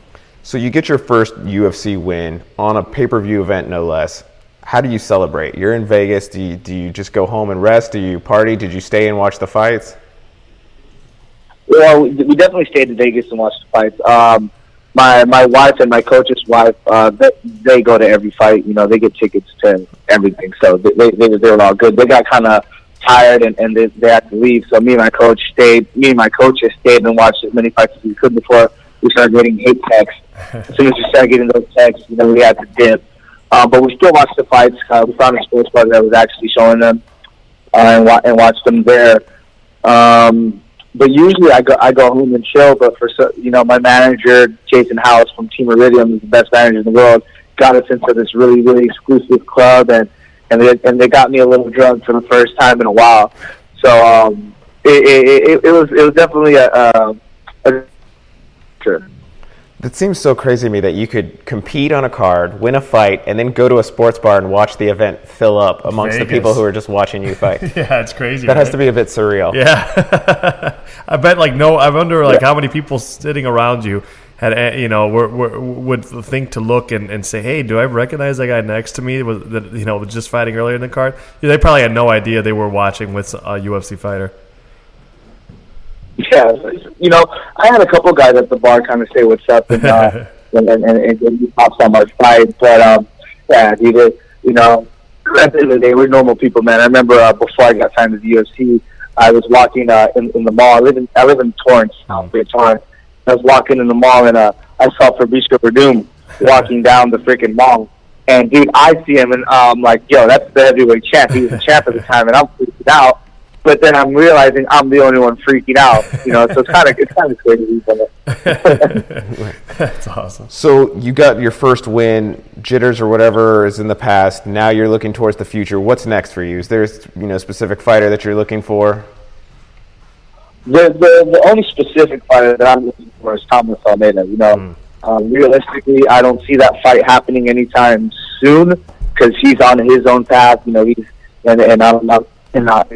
So you get your first UFC win on a pay-per-view event, no less. How do you celebrate? You're in Vegas. Do you, do you just go home and rest? Do you party? Did you stay and watch the fights? Well, we definitely stayed in Vegas and watched the fights. Um, my my wife and my coach's wife, uh, they, they go to every fight. You know, they get tickets to everything, so they they, they, were all good. They got kind of tired and, and they, they had to leave. So me and my coach stayed. Me and my coach just stayed and watched as many fights as we could before we started getting hate texts. As soon as we started getting those texts, you know, we had to dip. Um, but we still watched the fights. Uh, we found a sports bar that was actually showing them uh, and, wa- and watched them there. Um, but usually I go I go home and chill. But for so, you know, my manager Jason House from Team Iridium is the best manager in the world. Got us into this really really exclusive club, and and they and they got me a little drunk for the first time in a while. So um, it, it, it, it was it was definitely a, a, a sure. That seems so crazy to me that you could compete on a card, win a fight, and then go to a sports bar and watch the event fill up amongst Vegas. the people who are just watching you fight. (laughs) yeah, it's crazy. That right? has to be a bit surreal. Yeah, (laughs) I bet. Like, no, I wonder like yeah. how many people sitting around you had eh, you know were, were, would think to look and, and say, hey, do I recognize that guy next to me? Was that you know was just fighting earlier in the card? They probably had no idea they were watching with a UFC fighter. (laughs) Yeah, you know, I had a couple guys at the bar kind of say what's up and uh, (laughs) and, and, and, and he pops on my fight, but um, yeah, dude, you know, at the end of the day, we're normal people, man. I remember uh, before I got signed to the UFC, I was walking uh, in, in the mall. I live in I live in Torrance, Bay Torrance. I was walking in the mall and uh, I saw Fabricio Werdum walking down the freaking mall. And dude, I see him and I'm um, like, yo, that's the heavyweight champ. He was the champ at the time, and I'm freaking out but then I'm realizing I'm the only one freaking out. You know, so it's kind of it's kind of crazy. (laughs) That's awesome. So you got your first win, jitters or whatever is in the past. Now you're looking towards the future. What's next for you? Is there you know a specific fighter that you're looking for? The the, the only specific fighter that I'm looking for is Thomas Almeida. You know, mm. um, realistically, I don't see that fight happening anytime soon because he's on his own path. You know, he's and and I'm not and not I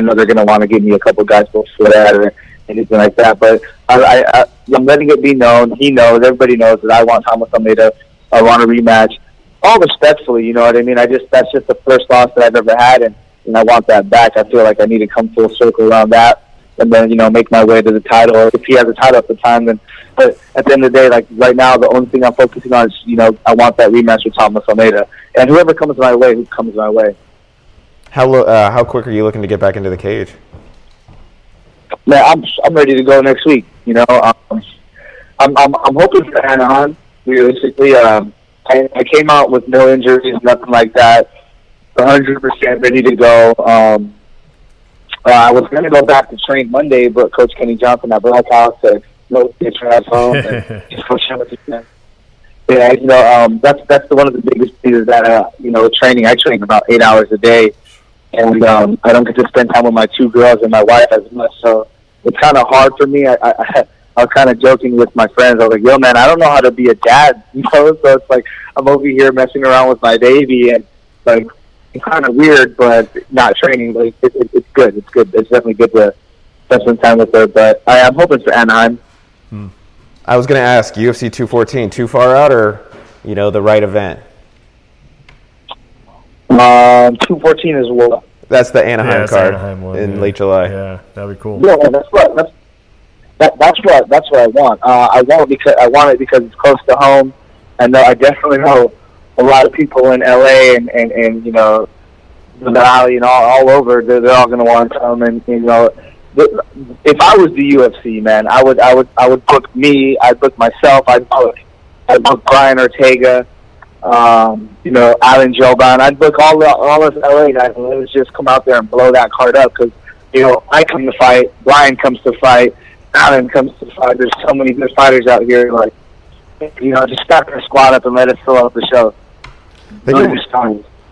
know they're going to want to give me a couple guys before that or anything like that. But I, I, I'm letting it be known. He knows. Everybody knows that I want Thomas Almeida. I want a rematch. All respectfully, you know what I mean. I just that's just the first loss that I've ever had, and and I want that back. I feel like I need to come full circle around that, and then you know make my way to the title. If he has a title at the time, then. But at the end of the day, like right now, the only thing I'm focusing on is you know I want that rematch with Thomas Almeida, and whoever comes my way, who comes my way. How lo- uh, how quick are you looking to get back into the cage? Man, I'm I'm ready to go next week. You know, um, I'm I'm I'm hoping for Anaheim. Realistically, um, I, I came out with no injuries, nothing like that. 100 percent ready to go. Um, uh, I was going to go back to train Monday, but Coach Kenny Johnson at Black House said no, get your ass home. and just Coach Hamilton. Yeah, you know, um, that's that's the, one of the biggest things is that uh, you know, training. I train about eight hours a day, and um, I don't get to spend time with my two girls and my wife as much. So it's kind of hard for me. I, I, (laughs) I was kind of joking with my friends. I was like, "Yo, man, I don't know how to be a dad," (laughs) you know. So it's like I'm over here messing around with my baby, and like it's kind of weird, but not training. But it, it, it's good. It's good. It's definitely good to spend some time with her. But I, I'm hoping for Anaheim. I was going to ask UFC 214, too far out or you know the right event? Um, two fourteen is well. That's the Anaheim Yeah, it's card Anaheim one, in yeah. late July. Yeah, that'd be cool. Yeah, that's what that's that, that's what that's what I want. Uh, I want it because I want it because it's close to home. I know I definitely know a lot of people in LA and and, and you know the valley and all, all over. They're, they're all going to want to come and you know. If I was the UFC man, I would I would I would book me. I'd book myself. I'd book I'd book Brian Ortega. Um, you know, Alan Jouban. I'd book all the all of LA guys and let's just come out there and blow that card up because you know, I come to fight, Brian comes to fight, Alan comes to fight. There's so many good fighters out here. Like, you know, just stack our squad up and let us fill out the show. They can,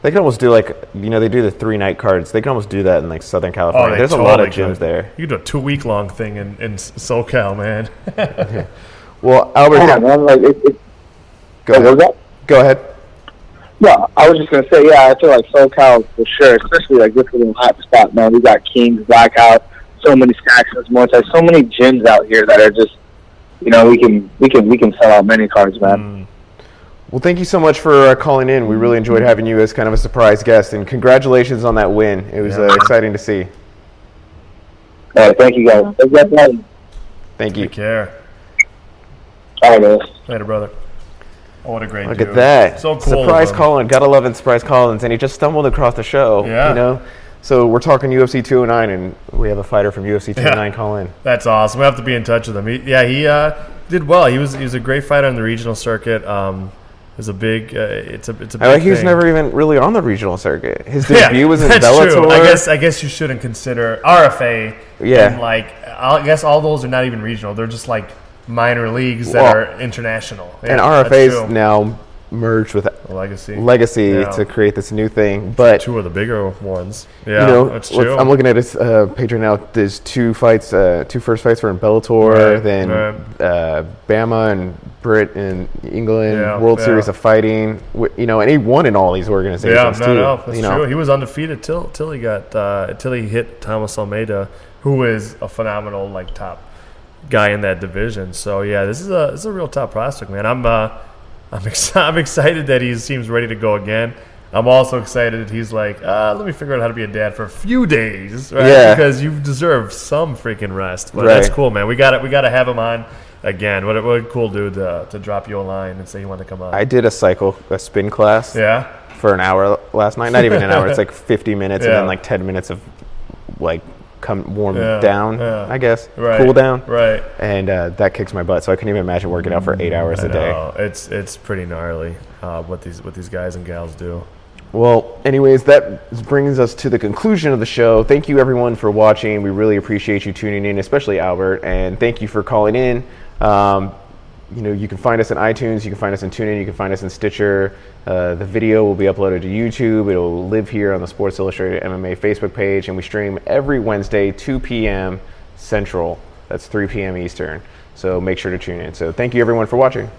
they can almost do like you know they do the three night cards. They can almost do that in like Southern Oh, California. they There's a lot of gyms could. there. You could do a two week long thing in, in SoCal, man. (laughs) Well, Albert, Yeah, man. Like, it, it, go what ahead. That? Go ahead. No, I was just gonna say, yeah, I feel like SoCal for sure, especially like this little hot spot, man. We got Kings, Blackout, so many stacks, Muay Thai, so many gyms out here that are just, you know, we can we can we can sell out many cards, man. Well, thank you so much for uh, calling in. We really enjoyed having you as kind of a surprise guest, and congratulations on that win. It was Yeah. uh, exciting to see. All right, thank you guys. Thank you guys. Thank you. Take care. All right, guys. Later, brother. Oh, what a great Look dude. at that. So cool. Surprise Colin. Gotta love it, Surprise Collins. And he just stumbled across the show. Yeah. You know? So we're talking UFC 209, and we have a fighter from UFC 209 call in. That's awesome. We have to be in touch with him. He, yeah, he uh, did well. He was he was a great fighter on the regional circuit. Um, was a big. Uh, it's a it's a. Big I like he was never even really on the regional circuit. His (laughs) Yeah, debut was in that's Bellator. true. I guess I guess you shouldn't consider RFA. Yeah. And like I guess all those are not even regional. They're just like minor leagues that Well, are international. Yeah, and RFA's now merged with legacy. Legacy Yeah. to create this new thing. But Two of the bigger ones. Yeah, you know, that's true. I'm looking at his uh, page right now. There's two fights, uh, two first fights were in Bellator, Right, then right. uh, BAMMA and Brit in England, Yeah, World. Series of Fighting. You know, and he won in all these organizations Yeah, no, too. no, that's you know, true. He was undefeated till till he got uh, till he hit Thomas Almeida, who is a phenomenal like top guy in that division. So yeah, this is a this is a real top prospect, man. I'm uh, (laughs) I'm ex- I'm excited that he seems ready to go again. I'm also excited that he's like, uh, let me figure out how to be a dad for a few days, right? Yeah. Because you deserve some freaking rest. But that's cool, man. We got it. We got to have him on again. What a, what a cool dude to, to drop you a line and say he wanted to come on. I did a cycle, a spin class yeah. for an hour last night. Not even an hour. It's like (laughs) 50 minutes and then like 10 minutes of like come warm Yeah, down. yeah. I guess Right. cool down. Right. And uh, that kicks my butt. So I couldn't even imagine working out for eight hours I a day. It's it's pretty gnarly uh, what these what these guys and gals do. Well, anyways, that brings us to the conclusion of the show. Thank you, everyone, for watching. We really appreciate you tuning in, especially Albert, and thank you for calling in. Um, you know, you can find us on iTunes, you can find us in TuneIn, you can find us in Stitcher. Uh, the video will be uploaded to YouTube. It'll live here on the Sports Illustrated MMA Facebook page, and we stream every Wednesday, 2 p.m. Central. That's 3 p.m. Eastern. So make sure to tune in. So thank you, everyone, for watching.